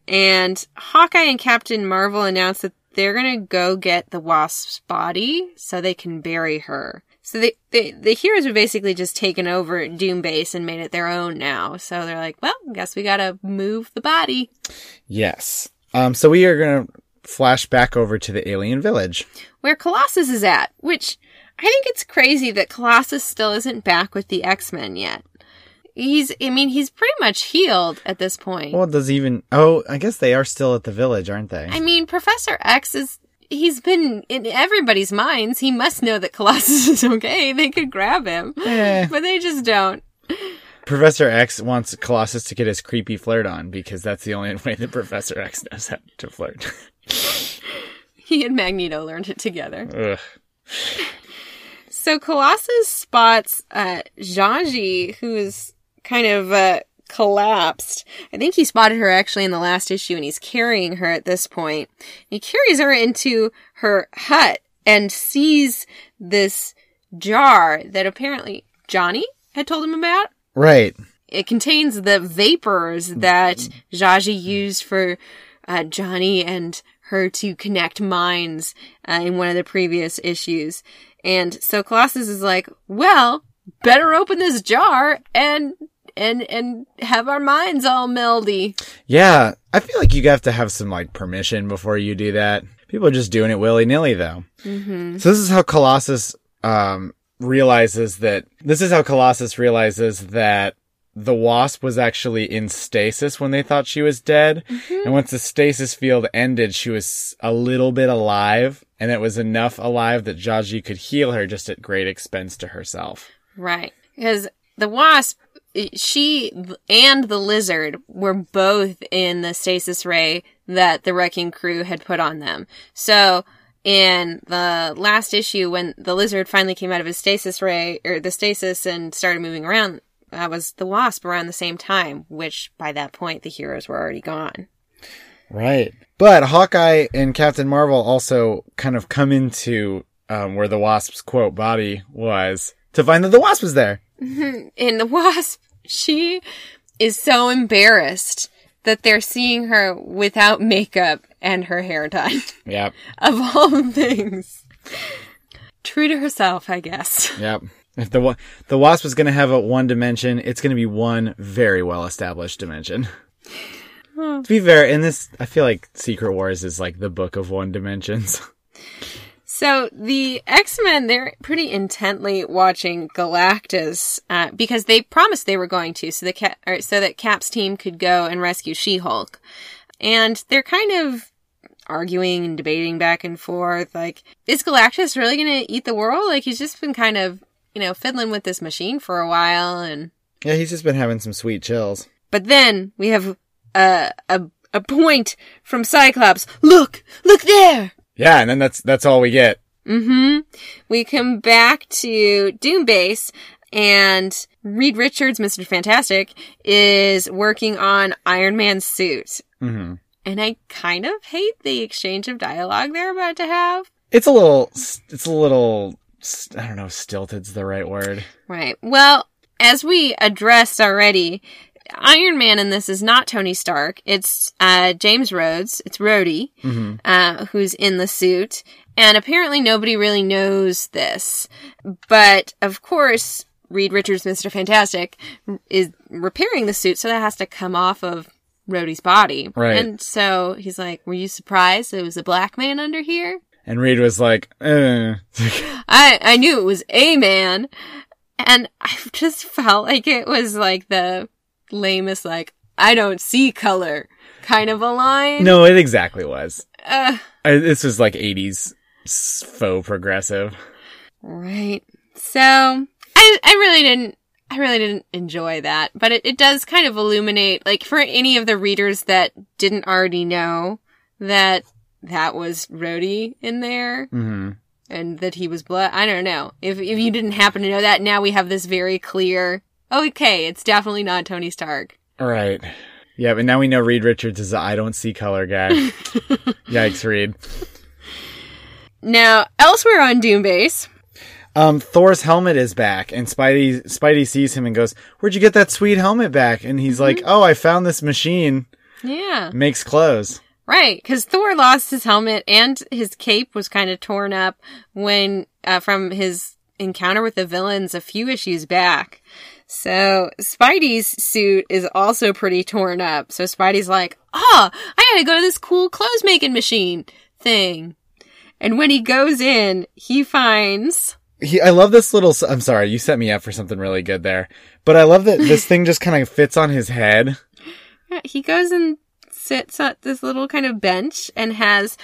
S1: And Hawkeye and Captain Marvel announce that they're gonna go get the Wasp's body so they can bury her. So they, they, the heroes have basically just taken over Doom Base and made it their own now. So they're like, well, I guess we gotta move the body.
S2: Yes. Um, so we are going to flash back over to the alien village.
S1: where Colossus is at, which I think it's crazy that Colossus still isn't back with the X-Men yet. He's, I mean, he's pretty much healed at this point.
S2: Well, does he even, oh, I guess they are still at the village, aren't they?
S1: I mean, Professor X is, he's been in everybody's minds. He must know that Colossus [LAUGHS] is okay. They could grab him,
S2: Eh.
S1: but they just don't.
S2: Professor X wants Colossus to get his creepy flirt on because that's the only [LAUGHS] way that Professor X knows how to flirt. [LAUGHS]
S1: He and Magneto learned it together.
S2: Ugh.
S1: So Colossus spots uh, Zsaji, who's kind of uh, collapsed. I think he spotted her actually in the last issue, and he's carrying her at this point. He carries her into her hut and sees this jar that apparently Johnny had told him about.
S2: Right.
S1: It contains the vapors that Zsaji used for uh, Johnny and her to connect minds uh, in one of the previous issues. And so Colossus is like, well, better open this jar and and and have our minds all meldy.
S2: Yeah, I feel like you have to have some like permission before you do that. People are just doing it willy nilly though.
S1: Mm-hmm.
S2: So this is how Colossus um, realizes that this is how Colossus realizes that the wasp was actually in stasis when they thought she was dead. And once the stasis field ended, she was a little bit alive, and it was enough alive that Zsaji could heal her just at great expense to herself.
S1: Right. Because the wasp, she and the lizard were both in the stasis ray that the wrecking crew had put on them. So in the last issue, when the lizard finally came out of his stasis ray, or the stasis and started moving around, that was the wasp around the same time, which by that point the heroes were already gone.
S2: Right. But Hawkeye and Captain Marvel also kind of come into um, where the wasp's quote body was to find that the wasp was there. [LAUGHS]
S1: And the wasp, she is so embarrassed that they're seeing her without makeup and her hair done. [LAUGHS]
S2: Yep.
S1: of all things. True to herself, I guess. [LAUGHS]
S2: Yep. If the the wasp is going to have a one dimension, it's going to be one very well established dimension. to be fair, in this, I feel like Secret Wars is like the book of one dimensions. [LAUGHS]
S1: So the X-Men, they're pretty intently watching Galactus, uh, because they promised they were going to, so the so that Cap's team could go and rescue She-Hulk. And they're kind of arguing and debating back and forth, like, is Galactus really gonna eat the world? Like, he's just been kind of, you know, fiddling with this machine for a while, and
S2: yeah, he's just been having some sweet chills.
S1: But then we have a a a point from Cyclops. Look, look there.
S2: Yeah, and then that's that's all we get.
S1: Mm-hmm. We come back to Doom Base and Reed Richards, Mr. Fantastic, is working on Iron Man's suit.
S2: hmm
S1: And I kind of hate the exchange of dialogue they're about to have.
S2: It's a little, it's a little, I don't know, stilted's the right word.
S1: Right. Well, as we addressed already, Iron Man in this is not Tony Stark. It's uh, James Rhodes. It's Rhodey,
S2: hmm
S1: uh, who's in the suit. And apparently nobody really knows this. But of course, Reed Richards, Mr. Fantastic, is repairing the suit, so that has to come off of Rhodey's body.
S2: Right.
S1: And so he's like, Were you surprised it was a black man under here?
S2: And Reed was like, uh. [LAUGHS]
S1: I, I knew it was a man. And I just felt like it was like the lamest, like, I don't see color kind of a line.
S2: no, it exactly was.
S1: Uh,
S2: I, this was like 80s s- faux progressive.
S1: right. So, I, I really didn't, I really didn't enjoy that, but it, it does kind of illuminate, like, for any of the readers that didn't already know that that was Rhodey in there
S2: hmm
S1: and that he was blood. I don't know. If, if you didn't happen to know that, now we have this very clear, okay, it's definitely not Tony Stark.
S2: All right. Yeah, but now we know Reed Richards is i don't see color guy. [LAUGHS] Yikes, Reed.
S1: Now, elsewhere on Doombase,
S2: Um, Thor's helmet is back, and Spidey Spidey sees him and goes, "Where'd you get that sweet helmet back?" And he's like, "Oh, I found this machine
S1: yeah,
S2: makes clothes."
S1: right, because Thor lost his helmet and his cape was kind of torn up when uh, from his encounter with the villains a few issues back. So Spidey's suit is also pretty torn up. So Spidey's like, ah, oh, I gotta go to this cool clothes making machine thing. And when he goes in, he finds
S2: he, I love this little. I'm sorry, you set me up for something really good there, but I love that this thing just kind of fits on his head.
S1: He goes and sits at this little kind of bench and has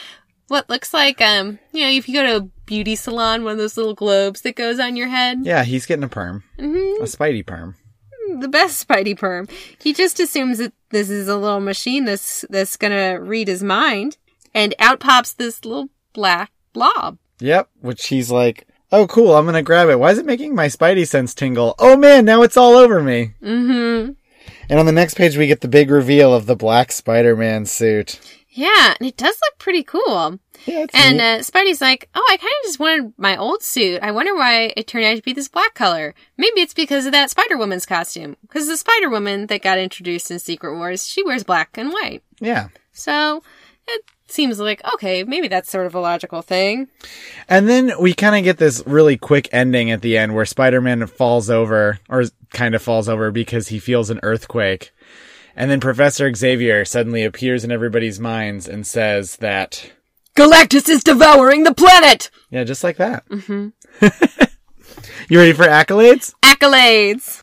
S1: what looks like um you know if you go to a beauty salon one of those little globes that goes on your head
S2: Yeah, he's getting a perm,
S1: hmm
S2: a Spidey perm.
S1: the best spidey perm he just assumes that this is a little machine that's that's gonna read his mind and out pops this little black blob
S2: Yep, which he's like, oh cool, I'm gonna grab it. Why is it making my Spidey sense tingle? Oh man, now it's all over me.
S1: mm-hmm
S2: And on the next page, we get the big reveal of the black Spider-Man suit.
S1: Yeah and it does look pretty cool
S2: Yeah, it's
S1: and uh, spidey's like oh i kind of just wanted my old suit i wonder why it turned out to be this black color maybe it's because of that spider-woman's costume because the spider-woman that got introduced in secret wars she wears black and white
S2: yeah.
S1: So it seems like, okay, maybe that's sort of a logical thing.
S2: And then we kind of get this really quick ending at the end where Spider-Man falls over, or kind of falls over because he feels an earthquake. And then Professor Xavier suddenly appears in everybody's minds and says that,
S1: Galactus is devouring the planet!
S2: yeah, just like that. Mm-hmm. [LAUGHS] you ready for accolades?
S1: Accolades!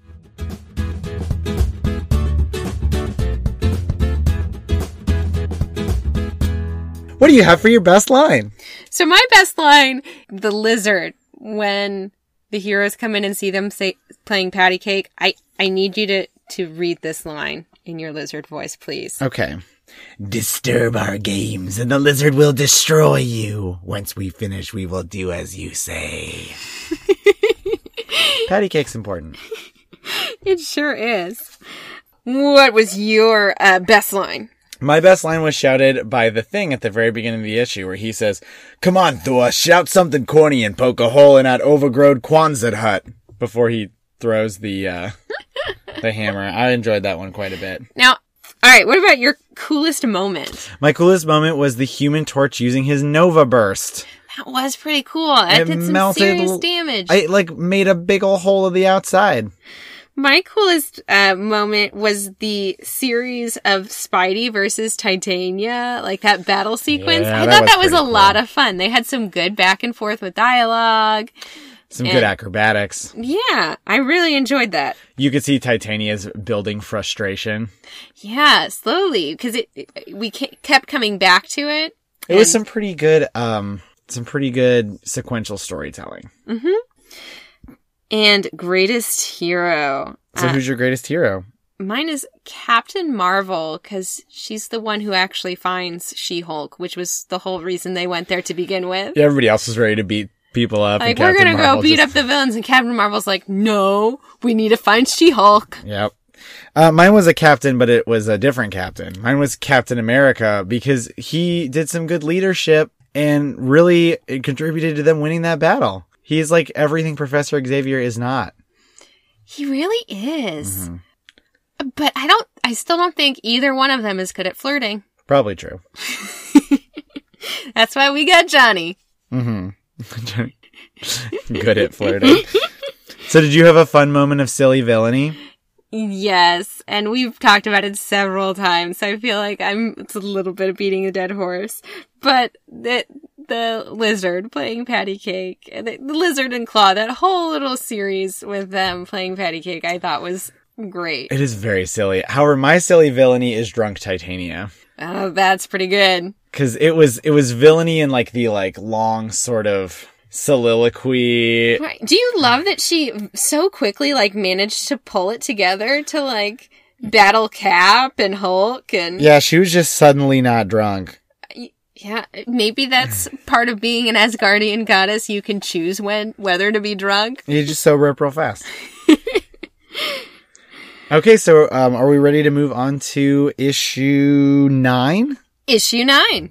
S2: What do you have for your best line?
S1: So my best line, the lizard, when the heroes come in and see them say, playing patty cake, I, I need you to, to read this line in your lizard voice, please.
S2: Okay.
S3: Disturb our games, and the lizard will destroy you. Once we finish, we will do as you say. [LAUGHS]
S2: Patty cake's important.
S1: It sure is. What was your uh, best line?
S2: My best line was shouted by the thing at the very beginning of the issue where he says, Come on, Thor, shout something corny and poke a hole in that overgrown Quonset hut before he throws the, uh, the [LAUGHS] hammer. I enjoyed that one quite a bit.
S1: Now, all right, what about your coolest moment?
S2: My coolest moment was the human torch using his Nova Burst.
S1: That was pretty cool. That
S2: It
S1: did some
S2: melted
S1: serious
S2: l-
S1: damage.
S2: I like made a big ol' hole of the outside.
S1: My coolest uh, moment was the series of Spidey versus Titania, like that battle sequence.
S2: Yeah,
S1: I
S2: that
S1: thought
S2: was
S1: that was a
S2: cool.
S1: lot of fun. They had some good back and forth with dialogue.
S2: Some
S1: And-
S2: good acrobatics.
S1: Yeah, I really enjoyed that.
S2: You could see Titania's building frustration.
S1: Yeah, slowly because it, it- we kept coming back to it.
S2: It was some pretty good, um, some pretty good sequential storytelling. Mhm.
S1: And greatest hero.
S2: So
S1: Uh,
S2: who's your greatest hero?
S1: Mine is Captain Marvel because she's the one who actually finds She Hulk, which was the whole reason they went there to begin with.
S2: Yeah, everybody else was ready to beat people up.
S1: Like, we're gonna
S2: Marvel
S1: go beat
S2: just-
S1: up the villains, and Captain Marvel's like, no, we need to find She Hulk.
S2: Yep. Uh, mine was a captain, but it was a different captain. Mine was Captain America because he did some good leadership and really contributed to them winning that battle. He's like everything Professor Xavier is not.
S1: He really is.
S2: Mm-hmm.
S1: But I don't, I still don't think either one of them is good at flirting.
S2: Probably true. [LAUGHS]
S1: That's why we got Johnny.
S2: hmm [LAUGHS] good at flirting. so did you have a fun moment of silly villainy?
S1: Yes, and we've talked about it several times. So I feel like I'm it's a little bit of beating a dead horse, but the the lizard playing patty cake, the, the lizard and claw, that whole little series with them playing patty cake, I thought was great.
S2: It is very silly. However, my silly villainy is drunk Titania.
S1: Oh, that's pretty good.
S2: Cause it was, it was villainy in like the like long sort of soliloquy.
S1: Right. Do you love that she so quickly like managed to pull it together to like battle Cap and Hulk and
S2: Yeah, she was just suddenly not drunk.
S1: Yeah, maybe that's [SIGHS] part of being an Asgardian goddess. You can choose when whether to be drunk.
S2: You just sober up real fast. [LAUGHS] okay, so um, are we ready to move on to issue nine?
S1: Issue nine.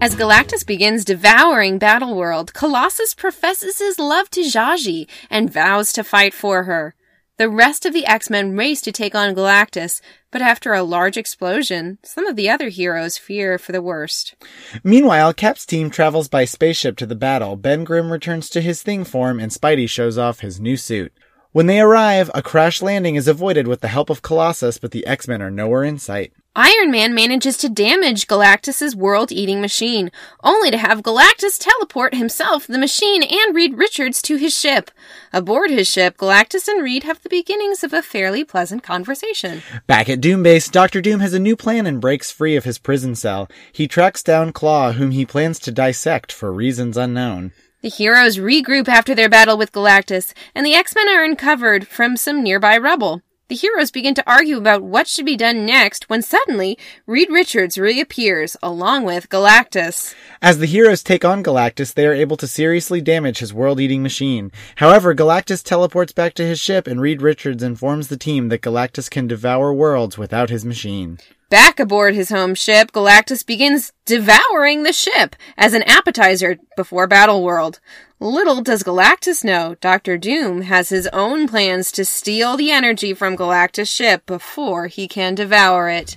S1: As Galactus begins devouring Battleworld, Colossus professes his love to Zsaji and vows to fight for her. The rest of the X-Men race to take on Galactus, but after a large explosion, some of the other heroes fear for the worst.
S2: Meanwhile, Cap's team travels by spaceship to the battle. Ben Grimm returns to his thing form and Spidey shows off his new suit. When they arrive, a crash landing is avoided with the help of Colossus, but the X-Men are nowhere in sight.
S1: Iron Man manages to damage Galactus's world-eating machine, only to have Galactus teleport himself, the machine, and Reed Richards to his ship. Aboard his ship, Galactus and Reed have the beginnings of a fairly pleasant conversation.
S2: Back at Doombase, Doctor Doom has a new plan and breaks free of his prison cell. He tracks down Claw, whom he plans to dissect for reasons unknown.
S1: The heroes regroup after their battle with Galactus, and the X-Men are uncovered from some nearby rubble. The heroes begin to argue about what should be done next when suddenly Reed Richards reappears along with Galactus.
S2: As the heroes take on Galactus, they are able to seriously damage his world-eating machine. However, Galactus teleports back to his ship and Reed Richards informs the team that Galactus can devour worlds without his machine.
S1: Back aboard his home ship, Galactus begins devouring the ship as an appetizer before Battleworld. Little does Galactus know, Doctor Doom has his own plans to steal the energy from Galactus' ship before he can devour it.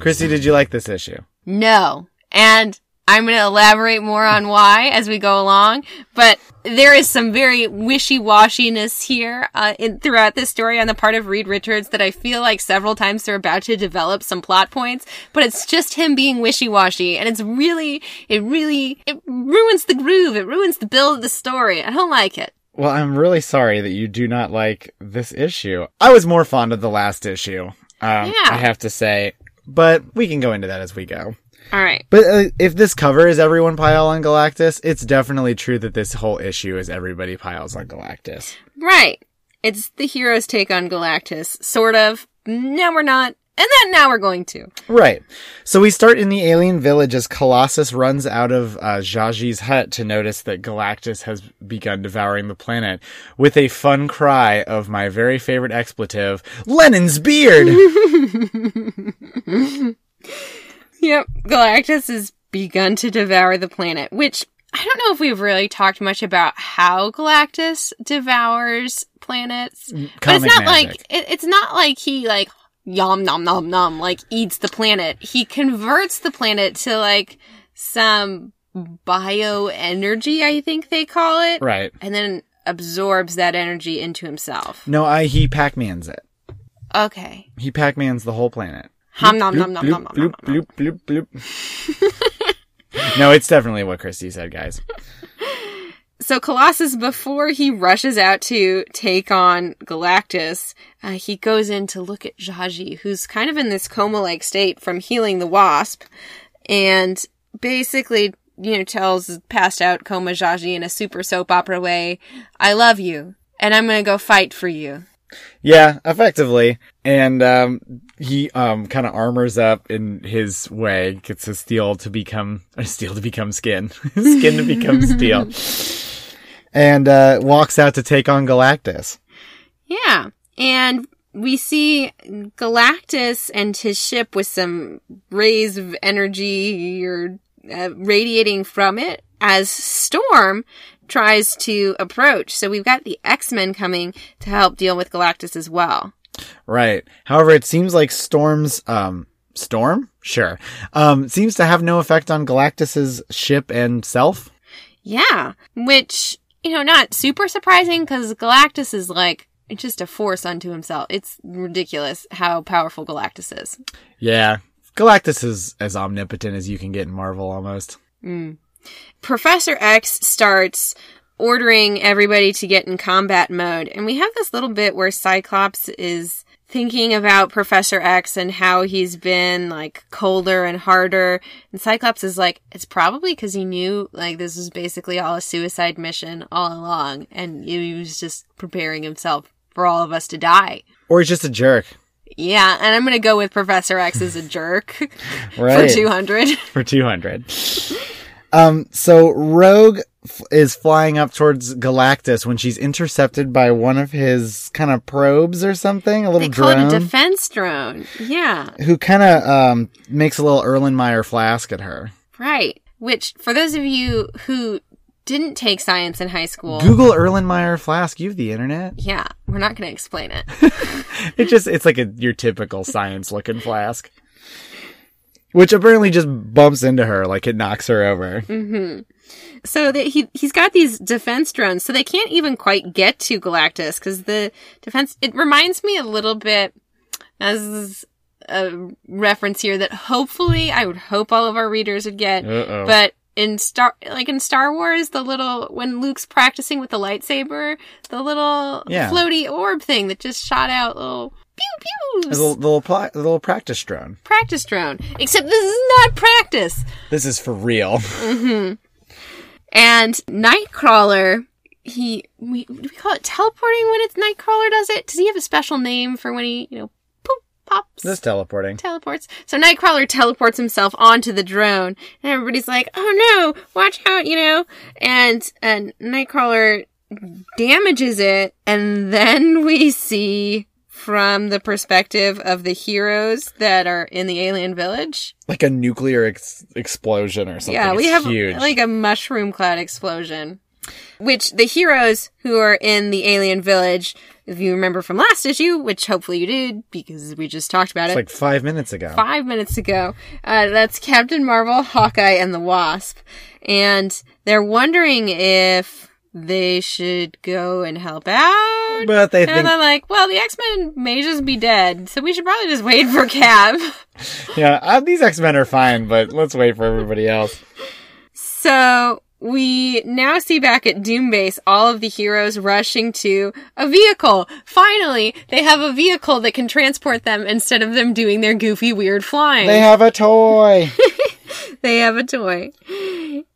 S2: Chrissy, did you like this issue?
S1: No. And I'm going to elaborate more on why as we go along, but there is some very wishy-washiness here uh, in, throughout this story on the part of Reed Richards that I feel like several times they're about to develop some plot points, but it's just him being wishy-washy, and it's really, it really, it ruins the groove, it ruins the build of the story. I don't like it.
S2: Well, I'm really sorry that you do not like this issue. I was more fond of the last issue. Um,
S1: Yeah.
S2: I have to say, but we can go into that as we go.
S1: All right.
S2: But uh, if this cover is everyone pile on Galactus, it's definitely true that this whole issue is everybody piles on Galactus.
S1: Right. It's the hero's take on Galactus, sort of. No, we're not. And then now we're going to.
S2: Right. So we start in the alien village as Colossus runs out of uh, Zsaji's hut to notice that Galactus has begun devouring the planet with a fun cry of my very favorite expletive, Lenin's beard! [LAUGHS] [LAUGHS]
S1: Yep, Galactus has begun to devour the planet, which I don't know if we've really talked much about how Galactus devours planets. Mm, but it's not
S2: magic.
S1: like it, it's not like he like yum nom nom nom like eats the planet. He converts the planet to like some bioenergy, I think they call it,
S2: right.
S1: and then absorbs that energy into himself.
S2: No, I, he Pac-Mans it.
S1: Okay.
S2: He Pac-Mans the whole planet.
S1: Hum nom
S2: Bloop,
S1: nom nom nom nom nom.
S2: bloop, bloop, bloop, bloop. [LAUGHS] no, it's definitely what Christy said, guys.
S1: So Colossus, before he rushes out to take on Galactus, uh, he goes in to look at Zsaji, who's kind of in this coma-like state from healing the wasp, and basically, you know, tells passed out coma Zsaji in a super soap opera way, "I love you, and I'm gonna go fight for you."
S2: Yeah, effectively. And um he um kind of armors up in his way, gets his steel to become [LAUGHS] steel to become skin. [LAUGHS] skin to become [LAUGHS] steel. And uh walks out to take on Galactus.
S1: Yeah. And we see Galactus and his ship with some rays of energy or uh, radiating from it as Storm tries to approach. So we've got the X-Men coming to help deal with Galactus as well.
S2: Right. However, it seems like Storm's um Storm? Sure. Um seems to have no effect on Galactus's ship and self.
S1: Yeah. Which, you know, not super surprising because Galactus is like just a force unto himself. It's ridiculous how powerful Galactus is.
S2: Yeah. Galactus is as omnipotent as you can get in Marvel almost.
S1: Professor X starts ordering everybody to get in combat mode. And we have this little bit where Cyclops is thinking about Professor X and how he's been like colder and harder. And Cyclops is like, it's probably because he knew like this was basically all a suicide mission all along. And he was just preparing himself for all of us to die.
S2: Or he's just a jerk.
S1: Yeah, and I'm gonna go with Professor X as a jerk [LAUGHS] [LAUGHS]
S2: Right.
S1: for 200.
S2: for [LAUGHS] 200. Um, so Rogue f- is flying up towards Galactus when she's intercepted by one of his kind of probes or something, a little
S1: They call
S2: drone,
S1: it a defense drone. Yeah.
S2: who kind of um makes a little Erlenmeyer flask at her.
S1: Right. which for those of you who didn't take science in high school,
S2: Google Erlenmeyer flask. You have the internet.
S1: yeah, we're not going to explain it. [LAUGHS]
S2: It just it's like a your typical science looking flask. Which apparently just bumps into her like it knocks her over. Mm-hmm.
S1: so that he he's got these defense drones, so they can't even quite get to Galactus because the defense. It reminds me a little bit as a reference here that hopefully I would hope all of our readers would get,
S2: Uh-oh.
S1: but. In Star, like in Star Wars, the little, when Luke's practicing with the lightsaber, the little
S2: Yeah.
S1: floaty orb thing that just shot out little pew
S2: The
S1: pews.
S2: little, the little, pla- the little practice drone.
S1: practice drone. Except this is not practice.
S2: This is for real. Mm-hmm.
S1: And Nightcrawler, he we do we call it teleporting when it's Nightcrawler does it? Does he have a special name for when he, you know, poop pops?
S2: This teleporting.
S1: teleports. So Nightcrawler teleports himself onto the drone, and everybody's like, "Oh no, watch out!" You know, and and Nightcrawler damages it, and then we see from the perspective of the heroes that are in the alien village.
S2: Like a nuclear ex- explosion or something.
S1: Yeah, we
S2: It's
S1: have
S2: huge.
S1: like a mushroom cloud explosion. Which the heroes who are in the alien village, if you remember from last issue, which hopefully you did because we just talked about
S2: it's
S1: it
S2: like five minutes ago.
S1: five minutes ago, uh, that's Captain Marvel, Hawkeye, and the Wasp. And they're wondering if they should go and help out.
S2: But they
S1: and
S2: think,
S1: they're like, well, the X-Men may just be dead, so we should probably just wait for Cap. [LAUGHS]
S2: yeah, uh, these X Men are fine, but let's wait for everybody else.
S1: So we now see back at Doom Base all of the heroes rushing to a vehicle. Finally, they have a vehicle that can transport them instead of them doing their goofy, weird flying.
S2: They have a toy. [LAUGHS]
S1: they have a toy.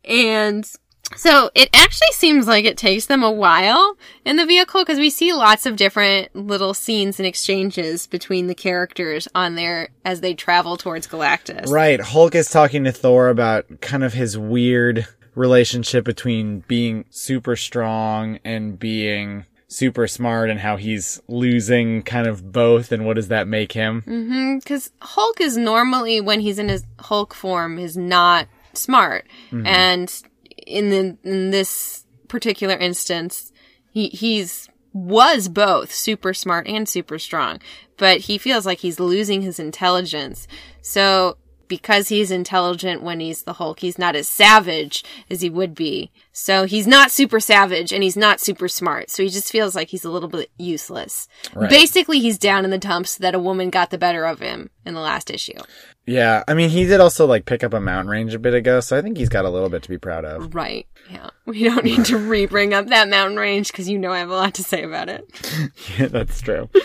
S1: And so it actually seems like it takes them a while in the vehicle because we see lots of different little scenes and exchanges between the characters on there as they travel towards Galactus.
S2: Right. Hulk is talking to Thor about kind of his weird relationship between being super strong and being super smart and how he's losing kind of both and what does that make him?
S1: Mm-hmm. Because Hulk is normally, when he's in his Hulk form, is not smart. And in the, in this particular instance, he, he's, was both super smart and super strong, but he feels like he's losing his intelligence. So, because he's intelligent when he's the Hulk, he's not as savage as he would be. So he's not super savage and he's not super smart. So he just feels like he's a little bit useless.
S2: Right.
S1: Basically, he's down in the dumps that a woman got the better of him in the last issue.
S2: Yeah. I mean, he did also like pick up a mountain range a bit ago, so I think he's got a little bit to be proud of.
S1: Right. Yeah. We don't need to [LAUGHS] re bring up that mountain range because you know I have a lot to say about it. [LAUGHS]
S2: Yeah, that's true. [LAUGHS]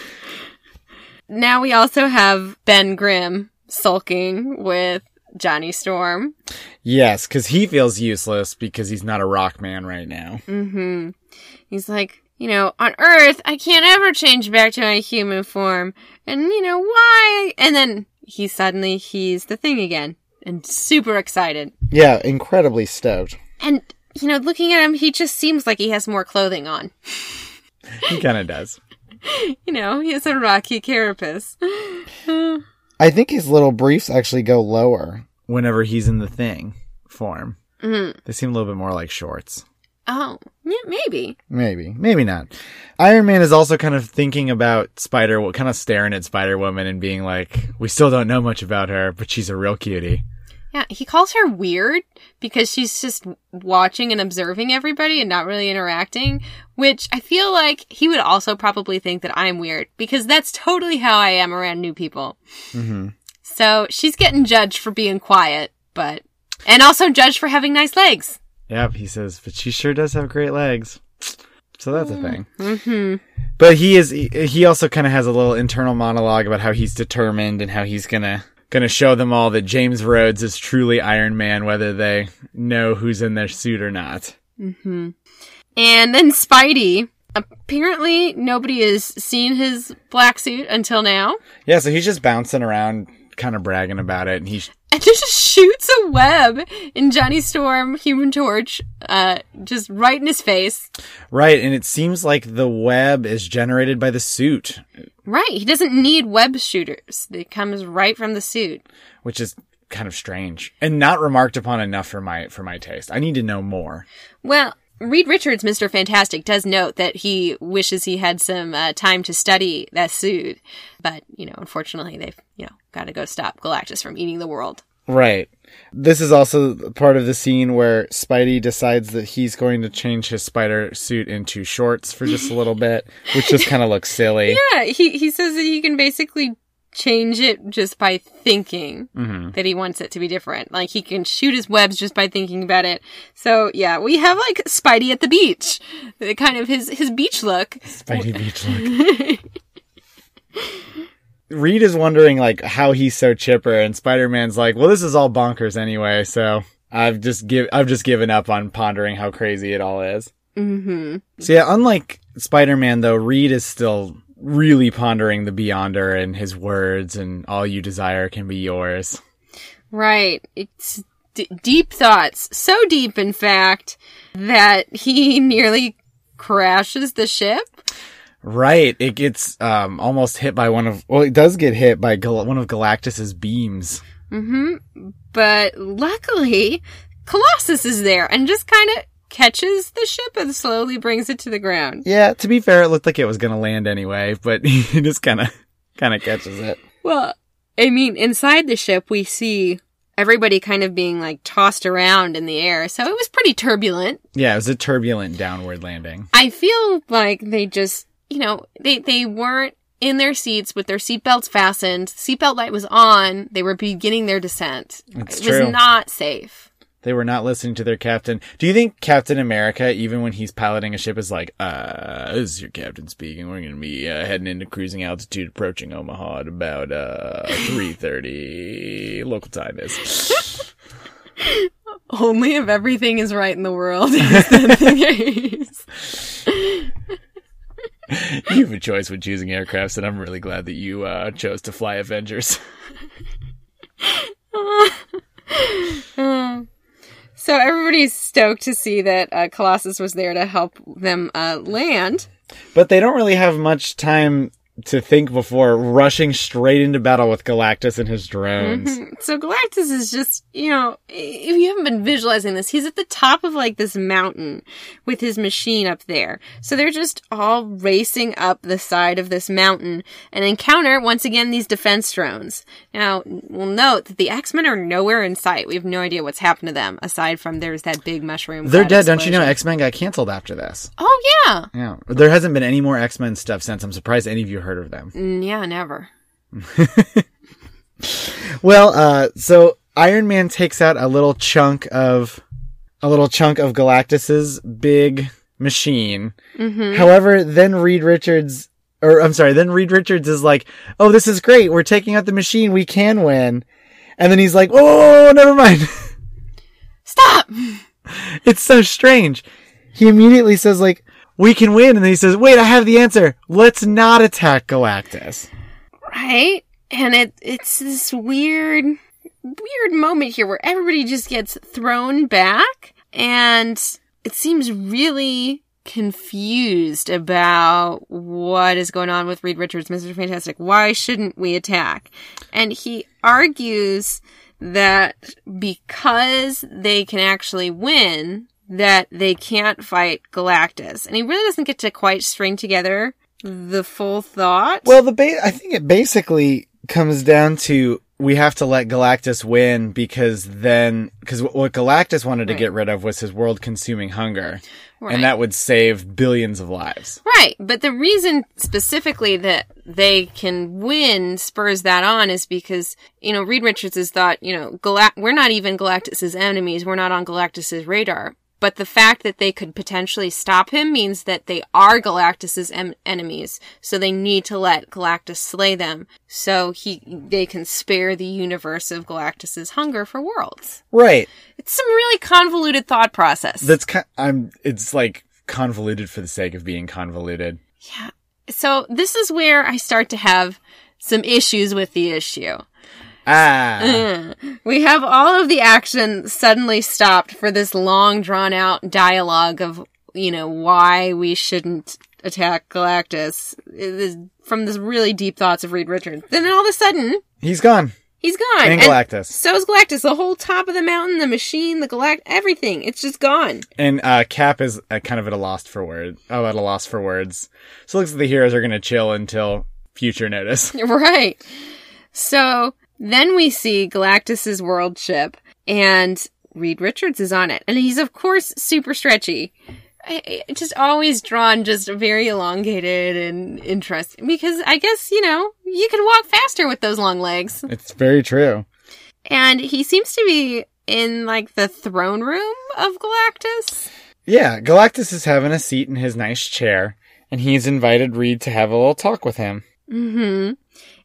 S1: Now we also have Ben Grimm sulking with Johnny Storm.
S2: Yes, because he feels useless because he's not a rock man right now.
S1: Mm-hmm. He's like, you know, on Earth, I can't ever change back to my human form. And, you know, why? And then he suddenly, he's the thing again. And super excited.
S2: Yeah, incredibly stoked.
S1: And, you know, looking at him, he just seems like he has more clothing on.
S2: He kind of does. [LAUGHS]
S1: You know, he has a rocky carapace.
S2: I think his little briefs actually go lower whenever he's in the thing form.
S1: Mhm.
S2: They seem a little bit more like shorts.
S1: Oh, yeah, maybe.
S2: Maybe, maybe not. Iron Man is also kind of thinking about Spider, what kind of staring at Spider Woman and being like, "We still don't know much about her, but she's a real cutie."
S1: Yeah, he calls her weird because she's just watching and observing everybody and not really interacting, which I feel like he would also probably think that I'm weird because that's totally how I am around new people.
S2: hmm
S1: So she's getting judged for being quiet, but, and also judged for having nice legs.
S2: Yep, he says, but she sure does have great legs. So that's a thing.
S1: hmm
S2: But he is. He also kind of has a little internal monologue about how he's determined and how he's gonna gonna show them all that James Rhodes is truly Iron Man, whether they know who's in their suit or not.
S1: hmm And then Spidey, apparently nobody has seen his black suit until now.
S2: Yeah, so he's just bouncing around, kind of bragging about it, and he
S1: and just shoots a web in Johnny Storm, Human Torch, uh, just right in his face.
S2: right, and it seems like the web is generated by the suit,
S1: Right, he doesn't need web shooters. It comes right from the suit.
S2: which is kind of strange and not remarked upon enough for my for my taste. I need to know more.
S1: Well, Reed Richards, Mr. Fantastic, does note that he wishes he had some uh, time to study that suit, but you know, unfortunately, they've you know got to go stop Galactus from eating the world.
S2: Right. This is also part of the scene where Spidey decides that he's going to change his spider suit into shorts for just a little bit, which just kind of looks silly. [LAUGHS]
S1: Yeah, he he says that he can basically change it just by thinking
S2: Mm-hmm.
S1: that he wants it to be different. Like he can shoot his webs just by thinking about it. So yeah, we have like Spidey at the beach, kind of his his beach look.
S2: Spidey [LAUGHS] Beach look. Reed is wondering like how he's so chipper, and Spider Man's like, "Well, this is all bonkers anyway." So I've just give I've just given up on pondering how crazy it all is.
S1: hmm
S2: So yeah, unlike Spider Man though, Reed is still really pondering the Beyonder and his words, and all you desire can be yours.
S1: Right. It's d- deep thoughts. So deep, in fact, that he [LAUGHS] nearly crashes the ship.
S2: Right, it gets um almost hit by one of well, it does get hit by Gal- one of Galactus's beams.
S1: hmm But luckily, Colossus is there and just kind of catches the ship and slowly brings it to the ground.
S2: Yeah, to be fair, it looked like it was gonna land anyway, but [LAUGHS] he just kind of kind of catches it.
S1: Well, I mean, inside the ship, we see everybody kind of being like tossed around in the air. So it was pretty turbulent.
S2: Yeah, it was a turbulent downward landing.
S1: I feel like they just, you know, they, they weren't in their seats with their seatbelts fastened. Seatbelt light was on. They were beginning their descent.
S2: It's
S1: it
S2: true.
S1: was not safe.
S2: They were not listening to their captain. Do you think Captain America, even when he's piloting a ship, is like, uh, this is your captain speaking. We're going to be uh, heading into cruising altitude, approaching Omaha at about, uh, [LAUGHS] 3.30 local time is. [LAUGHS]
S1: Only if everything is right in the world. is the case. [LAUGHS]
S2: you have a choice when choosing aircrafts, and I'm really glad that you, uh, chose to fly Avengers.
S1: Um, so everybody's stoked to see that uh, Colossus was there to help them uh, land.
S2: But they don't really have much time to think before rushing straight into battle with Galactus and his drones. [LAUGHS]
S1: So Galactus is just, you know, if you haven't been visualizing this, he's at the top of like this mountain with his machine up there. So they're just all racing up the side of this mountain and encounter once again these defense drones. Now, we'll note that the X-Men are nowhere in sight. We have no idea what's happened to them aside from there's that big mushroom.
S2: They're
S1: cloud
S2: dead, don't you know? X Men got canceled after this.
S1: Oh yeah.
S2: Yeah, there hasn't been any more X Men stuff since. I'm surprised any of you heard of them.
S1: Mm, yeah, never. [LAUGHS]
S2: Well, uh, so Iron Man takes out a little chunk of a little chunk of Galactus's big machine. However, then Reed Richards, or I'm sorry, then Reed Richards is like, "Oh, this is great. We're taking out the machine. We can win." And then he's like, "Whoa, whoa, whoa, whoa, never mind."
S1: Stop! [LAUGHS]
S2: it's so strange. He immediately says like, "We can win," and then he says, "Wait, I have the answer. Let's not attack Galactus."
S1: right? And it it's this weird weird moment here where everybody just gets thrown back and it seems really confused about what is going on with Reed Richards, Mr. Fantastic. Why shouldn't we attack? And he argues that because they can actually win, that they can't fight Galactus. And he really doesn't get to quite string together the full thought.
S2: Well, the ba- I think it basically comes down to we have to let Galactus win because then because what Galactus wanted to
S1: Right.
S2: get rid of was his world-consuming hunger,
S1: Right.
S2: and that would save billions of lives.
S1: Right, but the reason specifically that they can win spurs that on is because you know Reed Richards has thought you know Galact- we're not even Galactus's enemies, we're not on Galactus's radar. But the fact that they could potentially stop him means that they are Galactus's em- enemies, so they need to let Galactus slay them, so he they can spare the universe of Galactus's hunger for worlds.
S2: Right.
S1: It's some really convoluted thought process.
S2: That's ki- I'm. It's like convoluted for the sake of being convoluted.
S1: Yeah. So this is where I start to have some issues with the issue.
S2: Ah. [LAUGHS]
S1: We have all of the action suddenly stopped for this long drawn out dialogue of, you know, why we shouldn't attack Galactus is from this really deep thoughts of Reed Richards. Then all of a sudden,
S2: He's gone.
S1: He's gone.
S2: And Galactus.
S1: So's Galactus. The whole top of the mountain, the machine, the Galact, everything. It's just gone.
S2: And uh, Cap is uh, kind of at a loss for words. Oh, at a loss for words. So it looks like the heroes are going to chill until future notice. [LAUGHS]
S1: Right. So then we see Galactus's world ship, and Reed Richards is on it, and he's of course super stretchy. I, I- just always drawn just very elongated and interesting because I guess you know you can walk faster with those long legs.
S2: It's very true.
S1: And he seems to be in like the throne room of Galactus.
S2: Yeah, Galactus is having a seat in his nice chair, and he's invited Reed to have a little talk with him.
S1: hmm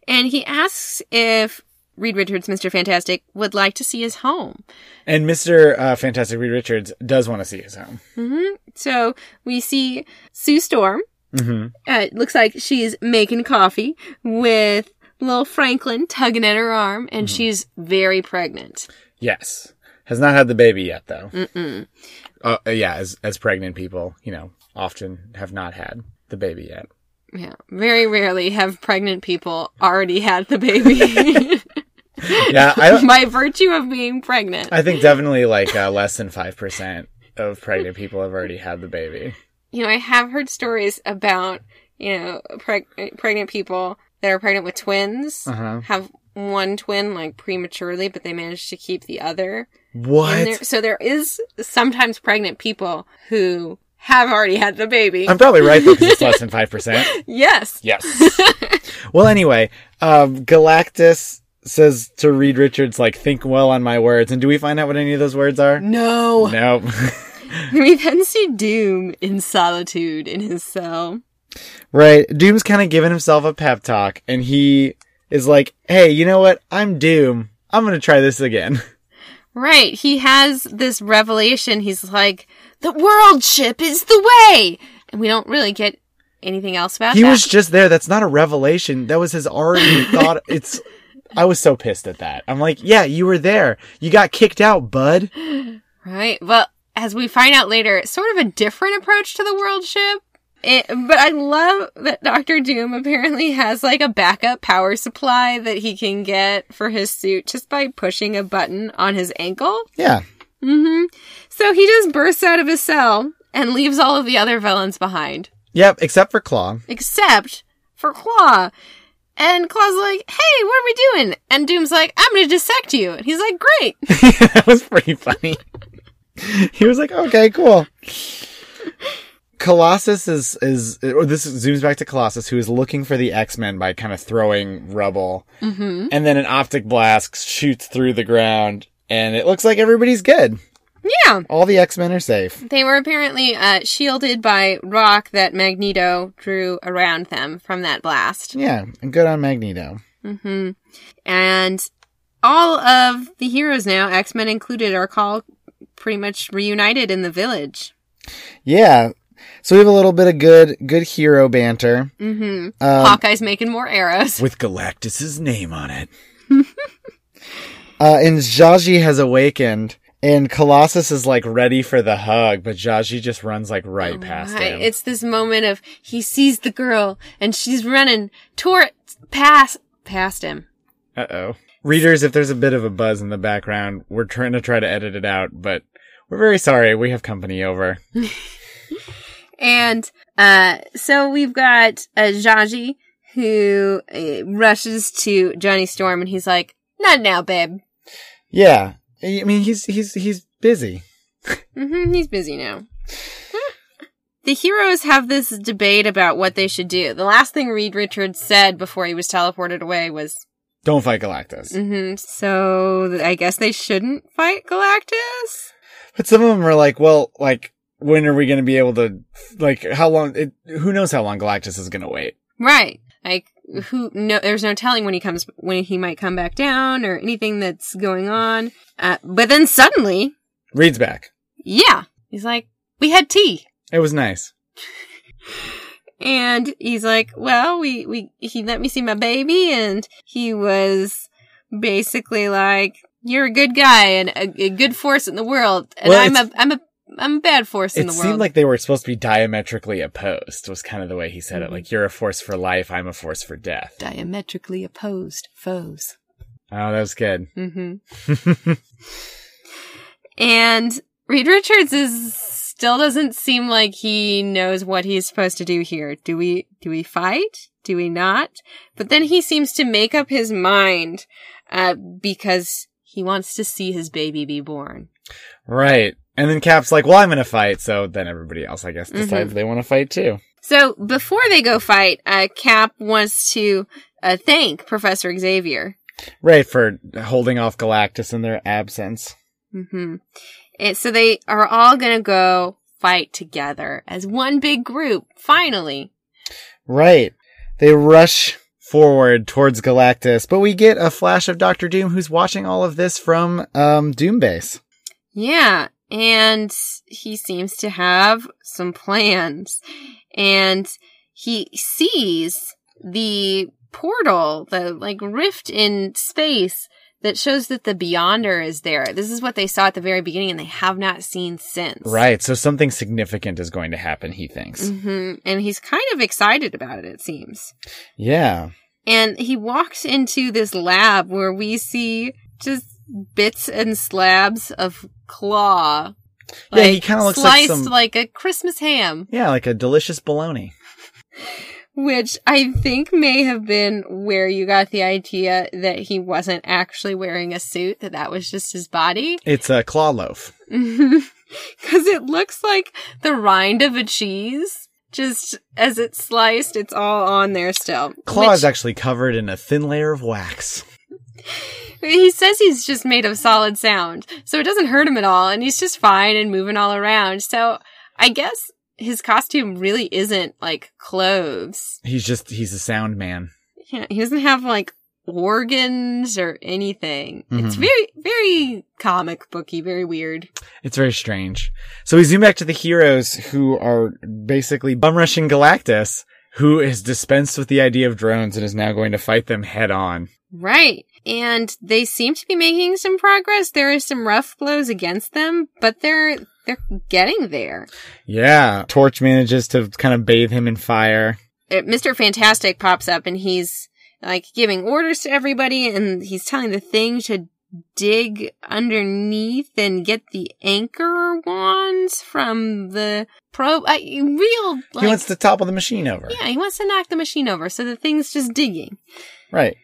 S1: And he asks if Reed Richards, Mr. Fantastic, would like to see his home.
S2: And Mr. Uh, Fantastic Reed Richards does want to see his home.
S1: hmm So we see Sue Storm.
S2: hmm
S1: Uh, it looks like she's making coffee with little Franklin tugging at her arm, and she's very pregnant.
S2: Yes. Has not had the baby yet, though.
S1: Mm-mm.
S2: Uh, yeah, as, as pregnant people, you know, often have not had the baby yet.
S1: Yeah, very rarely have pregnant people already had the baby [LAUGHS] [LAUGHS]
S2: Yeah, I don't,
S1: virtue of being pregnant.
S2: I think definitely like uh, less than 5% of pregnant people have already had the baby.
S1: you know, I have heard stories about, you know, preg- pregnant people that are pregnant with twins
S2: Uh-huh.
S1: have one twin like prematurely, but they manage to keep the other. And
S2: What?
S1: there, so there is sometimes pregnant people who have already had the baby.
S2: I'm probably right though, because it's less than [LAUGHS] 5%.
S1: yes.
S2: Yes. [LAUGHS] well, anyway, um, Galactus says to Reed Richards, like, think well on my words. And do we find out what any of those words are?
S1: No.
S2: No. [LAUGHS]
S1: We then see Doom in solitude in his cell.
S2: right. Doom's kind of giving himself a pep talk, and he is like, hey, you know what? I'm Doom. I'm going to try this again. [LAUGHS]
S1: Right. He has this revelation. He's like, the world ship is the way. And we don't really get anything else about
S2: He
S1: that.
S2: was just there. That's not a revelation. That was his already [LAUGHS] thought. It's. I was so pissed at that. I'm like, yeah, you were there. You got kicked out, bud. [SIGHS]
S1: Right. Well, as we find out later, it's sort of a different approach to the world ship. It, but I love that Doctor Doom apparently has like a backup power supply that he can get for his suit just by pushing a button on his ankle.
S2: Yeah.
S1: Mm-hmm. So he just bursts out of his cell and leaves all of the other villains behind,
S2: Yep. Except for Claw.
S1: except for Claw. And Claw's like, "Hey, what are we doing?" And Doom's like, "I'm gonna dissect you." And he's like, "Great." [LAUGHS]
S2: that was pretty funny. [LAUGHS] he was like, okay, cool. Colossus is, is, or this zooms back to Colossus, who is looking for the X-Men by kind of throwing rubble.
S1: hmm
S2: And then an optic blast shoots through the ground, and it looks like everybody's good.
S1: Yeah.
S2: All the X-Men are safe.
S1: They were apparently uh, shielded by rock that Magneto drew around them from that blast.
S2: Yeah, and good on Magneto.
S1: Mm-hmm. And all of the heroes now, X Men included, are called pretty much reunited in the village.
S2: Yeah. So we have a little bit of good, good hero banter.
S1: hmm
S2: Um,
S1: Hawkeye's making more arrows.
S2: with Galactus's name on it. [LAUGHS] uh, and Zsaji has awakened, and Colossus is like ready for the hug, but Zsaji just runs like right past
S1: Right.
S2: him.
S1: It's this moment of he sees the girl and she's running toward past past him.
S2: Uh oh. Readers, if there's a bit of a buzz in the background, we're trying to try to edit it out, but we're very sorry. We have company over. [LAUGHS]
S1: And uh, so we've got uh, Zsaji who uh, rushes to Johnny Storm and he's like, "Not now, babe."
S2: Yeah. I mean, he's, he's, he's busy.
S1: hmm he's busy now. [LAUGHS] the heroes have this debate about what they should do. The last thing Reed Richards said before he was teleported away was,
S2: Don't fight Galactus.
S1: hmm "So I guess they shouldn't fight Galactus."
S2: But some of them are like, well, like, when are we going to be able to, like, how long, it, who knows how long Galactus is going to wait?
S1: Right. Like who no there's no telling when he comes when he might come back down or anything that's going on. Uh, but then suddenly,
S2: Reed's back.
S1: yeah, he's like, "We had tea."
S2: It was nice. [LAUGHS]
S1: And he's like, "Well, we we he let me see my baby and he was basically like, "You're a good guy and a, a good force in the world." And
S2: Well,
S1: I'm a I'm a I'm a bad force in the world.
S2: It seemed like they were supposed to be diametrically opposed, was kind of the way he said
S1: Mhm.
S2: it. Like, you're a force for life, I'm a force for death.
S1: diametrically opposed foes.
S2: Oh, that was good.
S1: Mm-hmm. [LAUGHS] and Reed Richards is still doesn't seem like he knows what he's supposed to do here. Do we do we fight? Do we not? But then he seems to make up his mind uh, because he wants to see his baby be born.
S2: Right. And then Cap's like, well, I'm going to fight. So then everybody else, I guess, decides they want to fight too.
S1: So before they go fight, uh, Cap wants to uh, thank Professor Xavier.
S2: Right. For holding off Galactus in their absence.
S1: Mm-hmm. And so they are all going to go fight together as one big group, finally.
S2: Right. They rush forward towards Galactus, but we get a flash of Doctor Doom who's watching all of this from um, Doom Base.
S1: Yeah, and he seems to have some plans. And he sees the portal, the like rift in space that shows that the Beyonder is there. This is what they saw at the very beginning and they have not seen since.
S2: Right. So something significant is going to happen, he thinks.
S1: hmm And he's kind of excited about it, it seems.
S2: Yeah.
S1: And he walks into this lab where we see just bits and slabs of claw.
S2: Yeah, he kinda looks like
S1: sliced
S2: some-
S1: like a Christmas ham,
S2: Yeah, like a delicious bologna.
S1: which I think may have been where you got the idea that he wasn't actually wearing a suit, that that was just his body.
S2: It's a claw loaf. [LAUGHS]
S1: Because it looks like the rind of a cheese. Just as it's sliced, it's all on there still.
S2: Claw
S1: Which-
S2: is actually covered in a thin layer of wax.
S1: He says he's just made of solid sound, so it doesn't hurt him at all, and he's just fine and moving all around. So I guess his costume really isn't like clothes.
S2: He's just, he's a sound man.
S1: Yeah, he doesn't have like organs or anything. It's
S2: Mhm.
S1: very, very comic booky, very weird.
S2: It's very strange. So we zoom back to the heroes who are basically bum rushing Galactus, who is dispensed with the idea of drones and is now going to fight them head on.
S1: Right. And they seem to be making some progress. There are some rough blows against them, but they're they're getting there.
S2: Yeah. Torch manages to kind of bathe him in fire.
S1: uh, Mr. Fantastic pops up and he's like giving orders to everybody and he's telling the thing to dig underneath and get the anchor wands from the probe. Uh, real, like,
S2: he wants to topple the machine over.
S1: yeah, he wants to knock the machine over so the thing's just digging.
S2: Right.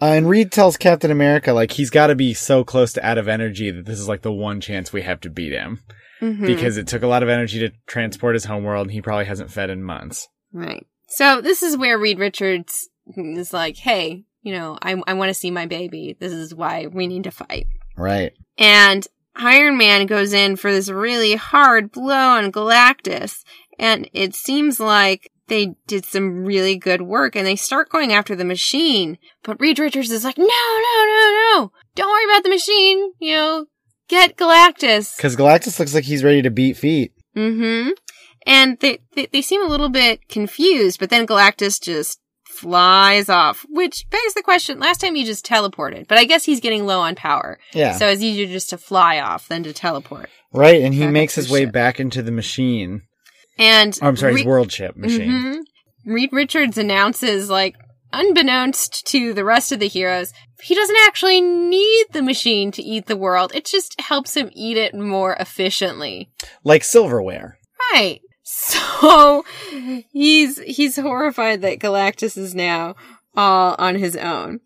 S2: Uh, and Reed tells Captain America, like, he's got to be so close to out of energy that this is like the one chance we have to beat him.
S1: Mhm.
S2: Because it took a lot of energy to transport his homeworld and he probably hasn't fed in months.
S1: Right. So this is where Reed Richards is like, hey, you know, I, I want to see my baby. This is why we need to fight.
S2: Right.
S1: And Iron Man goes in for this really hard blow on Galactus. And it seems like they did some really good work and they start going after the machine. But Reed Richards is like, no, no, no, no. Don't worry about the machine. You know, get Galactus.
S2: Because Galactus looks like he's ready to beat feet.
S1: Mm-hmm. And they, they they seem a little bit confused, but then Galactus just flies off, which begs the question. Last time he just teleported, but I guess he's getting low on power,
S2: Yeah.
S1: so it's easier just to fly off than to teleport.
S2: right. And he
S1: Back
S2: makes his way
S1: ship.
S2: back into the machine.
S1: And
S2: Oh, I'm sorry,
S1: Re-
S2: his world ship machine.
S1: Mhm. Reed Richards announces, like, unbeknownst to the rest of the heroes, he doesn't actually need the machine to eat the world. It just helps him eat it more efficiently.
S2: Like silverware.
S1: Right. So [LAUGHS] he's he's horrified that Galactus is now all on his own.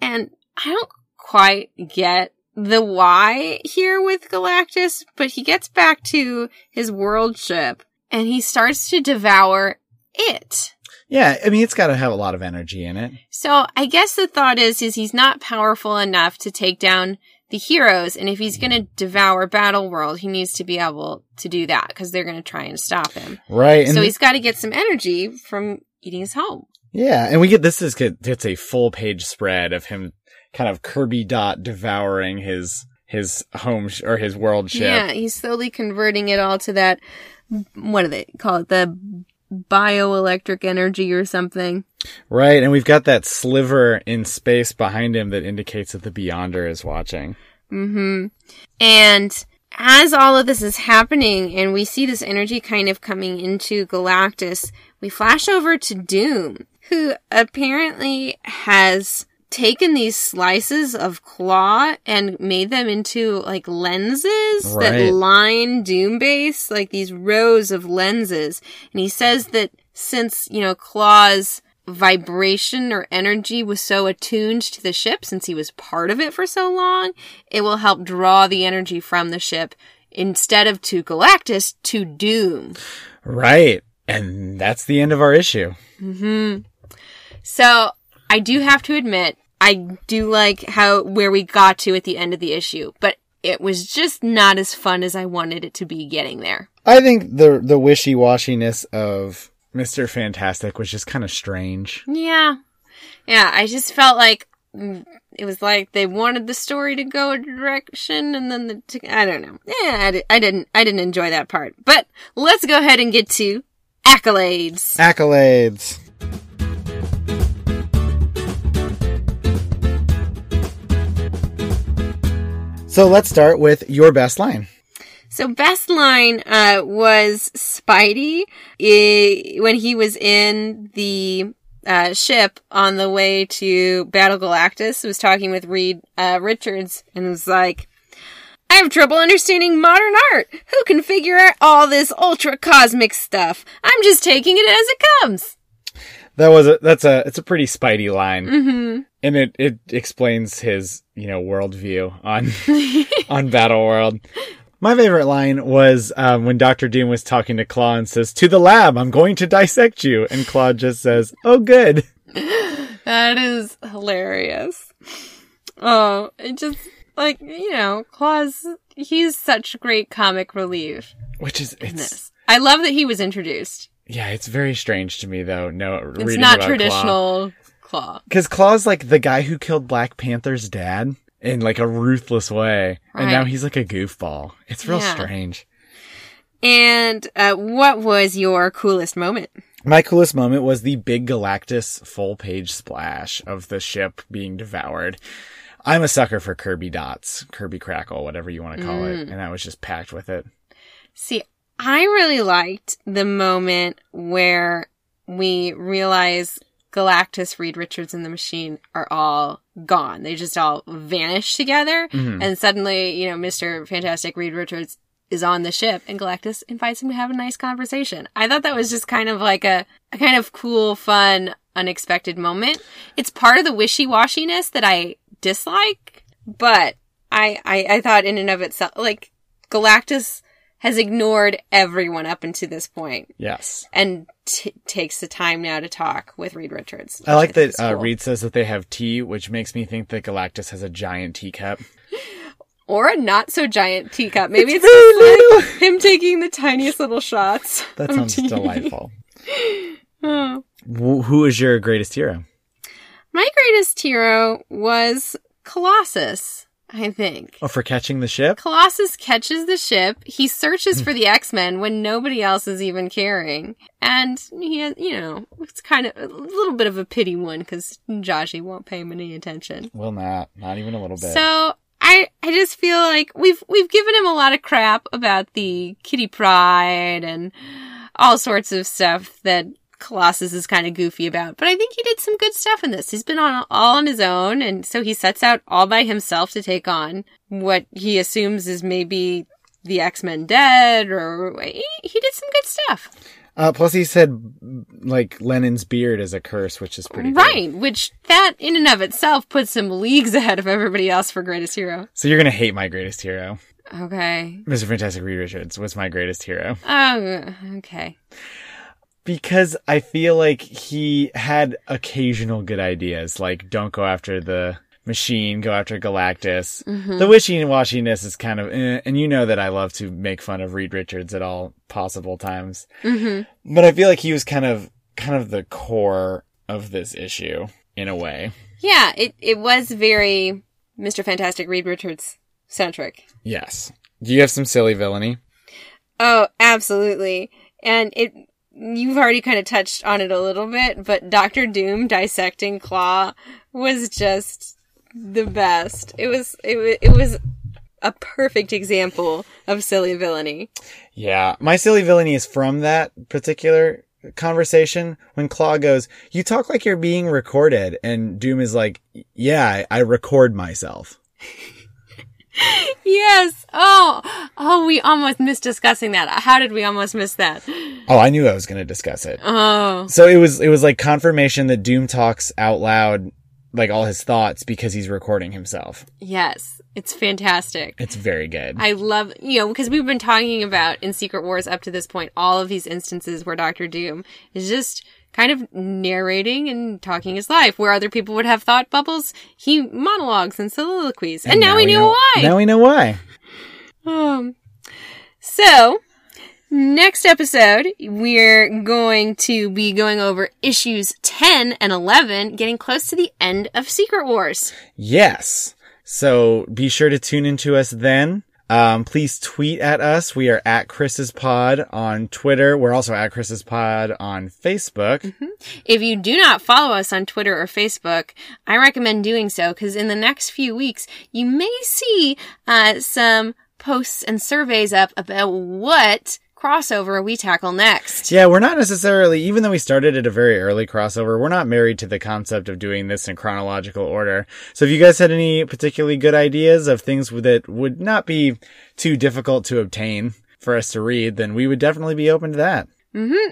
S1: And I don't quite get the why here with Galactus, but he gets back to his world ship and he starts to devour it.
S2: Yeah. I mean, it's got to have a lot of energy in it.
S1: So I guess the thought is, is he's not powerful enough to take down the heroes. And if he's going to devour Battle World, he needs to be able to do that because they're going to try and stop him.
S2: Right.
S1: So he's got to get some energy from eating his home.
S2: yeah. And we get this is. It's a full page spread of him kind of Kirby dot devouring his, his home sh- or his world ship.
S1: Yeah, he's slowly converting it all to that. What do they call it? The bioelectric energy or something.
S2: Right. And we've got that sliver in space behind him that indicates that the Beyonder is watching.
S1: Mm hmm And as all of this is happening and we see this energy kind of coming into Galactus, we flash over to Doom, who apparently has taken these slices of claw and made them into like lenses
S2: Right.
S1: that line Doombase, like these rows of lenses. And he says that since, you know, Claw's vibration or energy was so attuned to the ship since he was part of it for so long, it will help draw the energy from the ship instead of to Galactus to Doom.
S2: Right. And that's the end of our issue. Mm-hmm.
S1: So I do have to admit, I do like how where we got to at the end of the issue, but it was just not as fun as I wanted it to be getting there.
S2: I think the the wishy washiness of Mister Fantastic was just kind of strange.
S1: Yeah. Yeah, I just felt like mm, it was like they wanted the story to go a direction and then the t- I don't know. Yeah, I, di- I didn't I didn't enjoy that part. But let's go ahead and get to accolades.
S2: Accolades. So let's start with your best line.
S1: So best line uh, was Spidey when he was in the uh, ship on the way to Battle Galactus. Was talking with Reed uh, Richards and was like, "I have trouble understanding modern art. Who can figure out all this ultra cosmic stuff? I'm just taking it as it comes."
S2: That was a that's a it's a pretty Spidey line, mm-hmm. and it it explains his you know worldview on [LAUGHS] on Battle World. My favorite line was um, when Doctor Doom was talking to Claw and says, "To the lab, I'm going to dissect you," and Claw just says, "Oh, good." [LAUGHS]
S1: That is hilarious. Oh, it just like you know, Claw's. He's such great comic relief.
S2: Which is it's
S1: this. I love that he was introduced.
S2: Yeah, it's very strange to me though. No,
S1: It's not traditional claw.
S2: because Claw's like the guy who killed Black Panther's dad in like a ruthless way, and now he's like a goofball. It's real
S1: Yeah.
S2: strange.
S1: And uh, what was your coolest moment?
S2: My coolest moment was the big Galactus full page splash of the ship being devoured. I'm a sucker for Kirby dots, Kirby crackle, whatever you want to call it, and I was just packed with it.
S1: See, I really liked the moment where we realize Galactus, Reed Richards, and the Machine are all gone. They just all vanish together, mm-hmm. and suddenly, you know, Mister Fantastic, Reed Richards is on the ship, and Galactus invites him to have a nice conversation. I thought that was just kind of like a, a kind of cool, fun, unexpected moment. It's part of the wishy washiness that I dislike, but I, I I thought in and of itself, like Galactus has ignored everyone up until this point
S2: Yes.
S1: and t- takes the time now to talk with Reed Richards.
S2: I like that
S1: is
S2: uh. Reed says that they have tea, which makes me think that Galactus has a giant teacup. [LAUGHS]
S1: or a not so giant teacup. Maybe it's,
S2: very
S1: just like him taking the tiniest little shots. [LAUGHS]
S2: That sounds
S1: tea.
S2: delightful. [LAUGHS]
S1: Oh.
S2: Who is your greatest hero?
S1: My greatest hero was Colossus. I think.
S2: Oh, for catching the ship?
S1: Colossus catches the ship. He searches hmm. for the X Men when nobody else is even caring, and he, has, you know, it's kind of a little bit of a pity one because Zsaji won't pay him any attention.
S2: Well, not. Not even a little bit.
S1: So I, I just feel like we've we've given him a lot of crap about the Kitty Pryde and all sorts of stuff that Colossus is kind of goofy about. But I think he did some good stuff in this. He's been on all on his own, and so he sets out all by himself to take on what he assumes is maybe the X Men dead, or he, he did some good stuff,
S2: uh, plus, he said, like, Lenin's beard is a curse, which is pretty good.
S1: right? Which that in and of itself puts him leagues [LAUGHS] ahead of everybody else for greatest hero.
S2: So you're gonna hate my greatest hero.
S1: Okay.
S2: Mr. Fantastic Reed Richards was my greatest hero.
S1: Oh, okay.
S2: Because I feel like he had occasional good ideas, like don't go after the machine, go after Galactus. The wishy washiness is kind of, eh, and you know that I love to make fun of Reed Richards at all possible times.
S1: Mm-hmm.
S2: But I feel like he was kind of, kind of the core of this issue in a way.
S1: Yeah, it, it was very Mr. Fantastic Reed Richards centric.
S2: Yes. Do you have some silly villainy?
S1: Oh, absolutely. And it, you've already kind of touched on it a little bit, but Doctor Doom dissecting Claw was just the best. It was, it, wa- it was a perfect example of silly villainy.
S2: Yeah, my silly villainy is from that particular conversation when Claw goes, "You talk like you're being recorded," and Doom is like, "Yeah, I record myself." [LAUGHS]
S1: Yes. Oh, oh, we almost missed discussing that. How did we almost miss that?
S2: Oh, I knew I was going to discuss it.
S1: Oh,
S2: So it was it was like confirmation that Doom talks out loud, like all his thoughts, because he's recording himself.
S1: yes. It's fantastic.
S2: It's very good.
S1: I love, you know, because we've been talking about in Secret Wars up to this point, all of these instances where Doctor Doom is just kind of narrating and talking his life. Where other people would have thought bubbles, he monologues and soliloquies. And, now, we know, why.
S2: Now we know why.
S1: Um, so, next episode, we're going to be going over issues 10 and 11, getting close to the end of Secret Wars.
S2: Yes. So be sure to tune into us then. Um, please tweet at us. We are at Chris's Pod on Twitter. We're also at Chris's Pod on Facebook.
S1: If you do not follow us on Twitter or Facebook, I recommend doing so because in the next few weeks, you may see uh, some posts and surveys up about what crossover we tackle next.
S2: Yeah, we're not necessarily, even though we started at a very early crossover, we're not married to the concept of doing this in chronological order. So if you guys had any particularly good ideas of things that would not be too difficult to obtain for us to read, then we would definitely be open to that.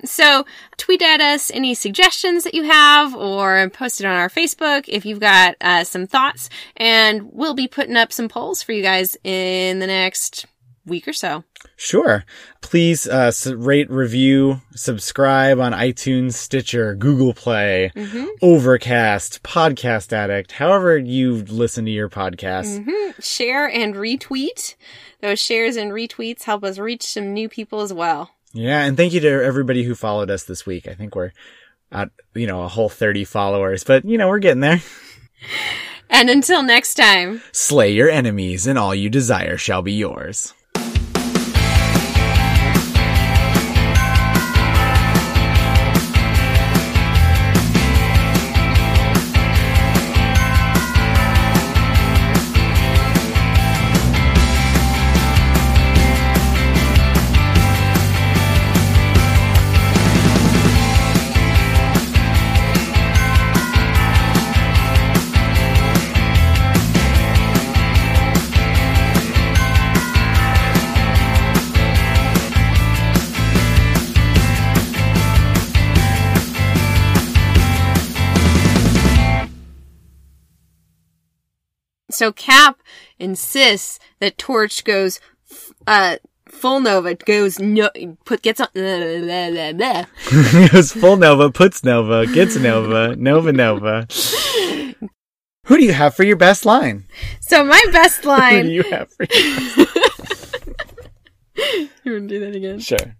S1: So tweet at us any suggestions that you have or post it on our Facebook if you've got uh, some thoughts. And we'll be putting up some polls for you guys in the next week or so.
S2: Sure. Please uh, rate, review, subscribe on iTunes, Stitcher, Google Play, Overcast, Podcast Addict, however you listen to your podcast.
S1: Share and retweet. Those shares and retweets help us reach some new people as well.
S2: Yeah, and thank you to everybody who followed us this week. I think we're at, you know, a whole 30 followers, but you know, we're getting there.
S1: And until next time.
S2: Slay your enemies and all you desire shall be yours.
S1: So Cap insists that Torch goes, f- uh, full Nova goes no, put gets on. Blah, blah, blah, blah.
S2: it full Nova, puts Nova, gets Nova, Nova Nova. Who do you have for your best line?
S1: So my best line.
S2: Who do you have for your [LAUGHS]
S1: you want to do that again?
S2: Sure.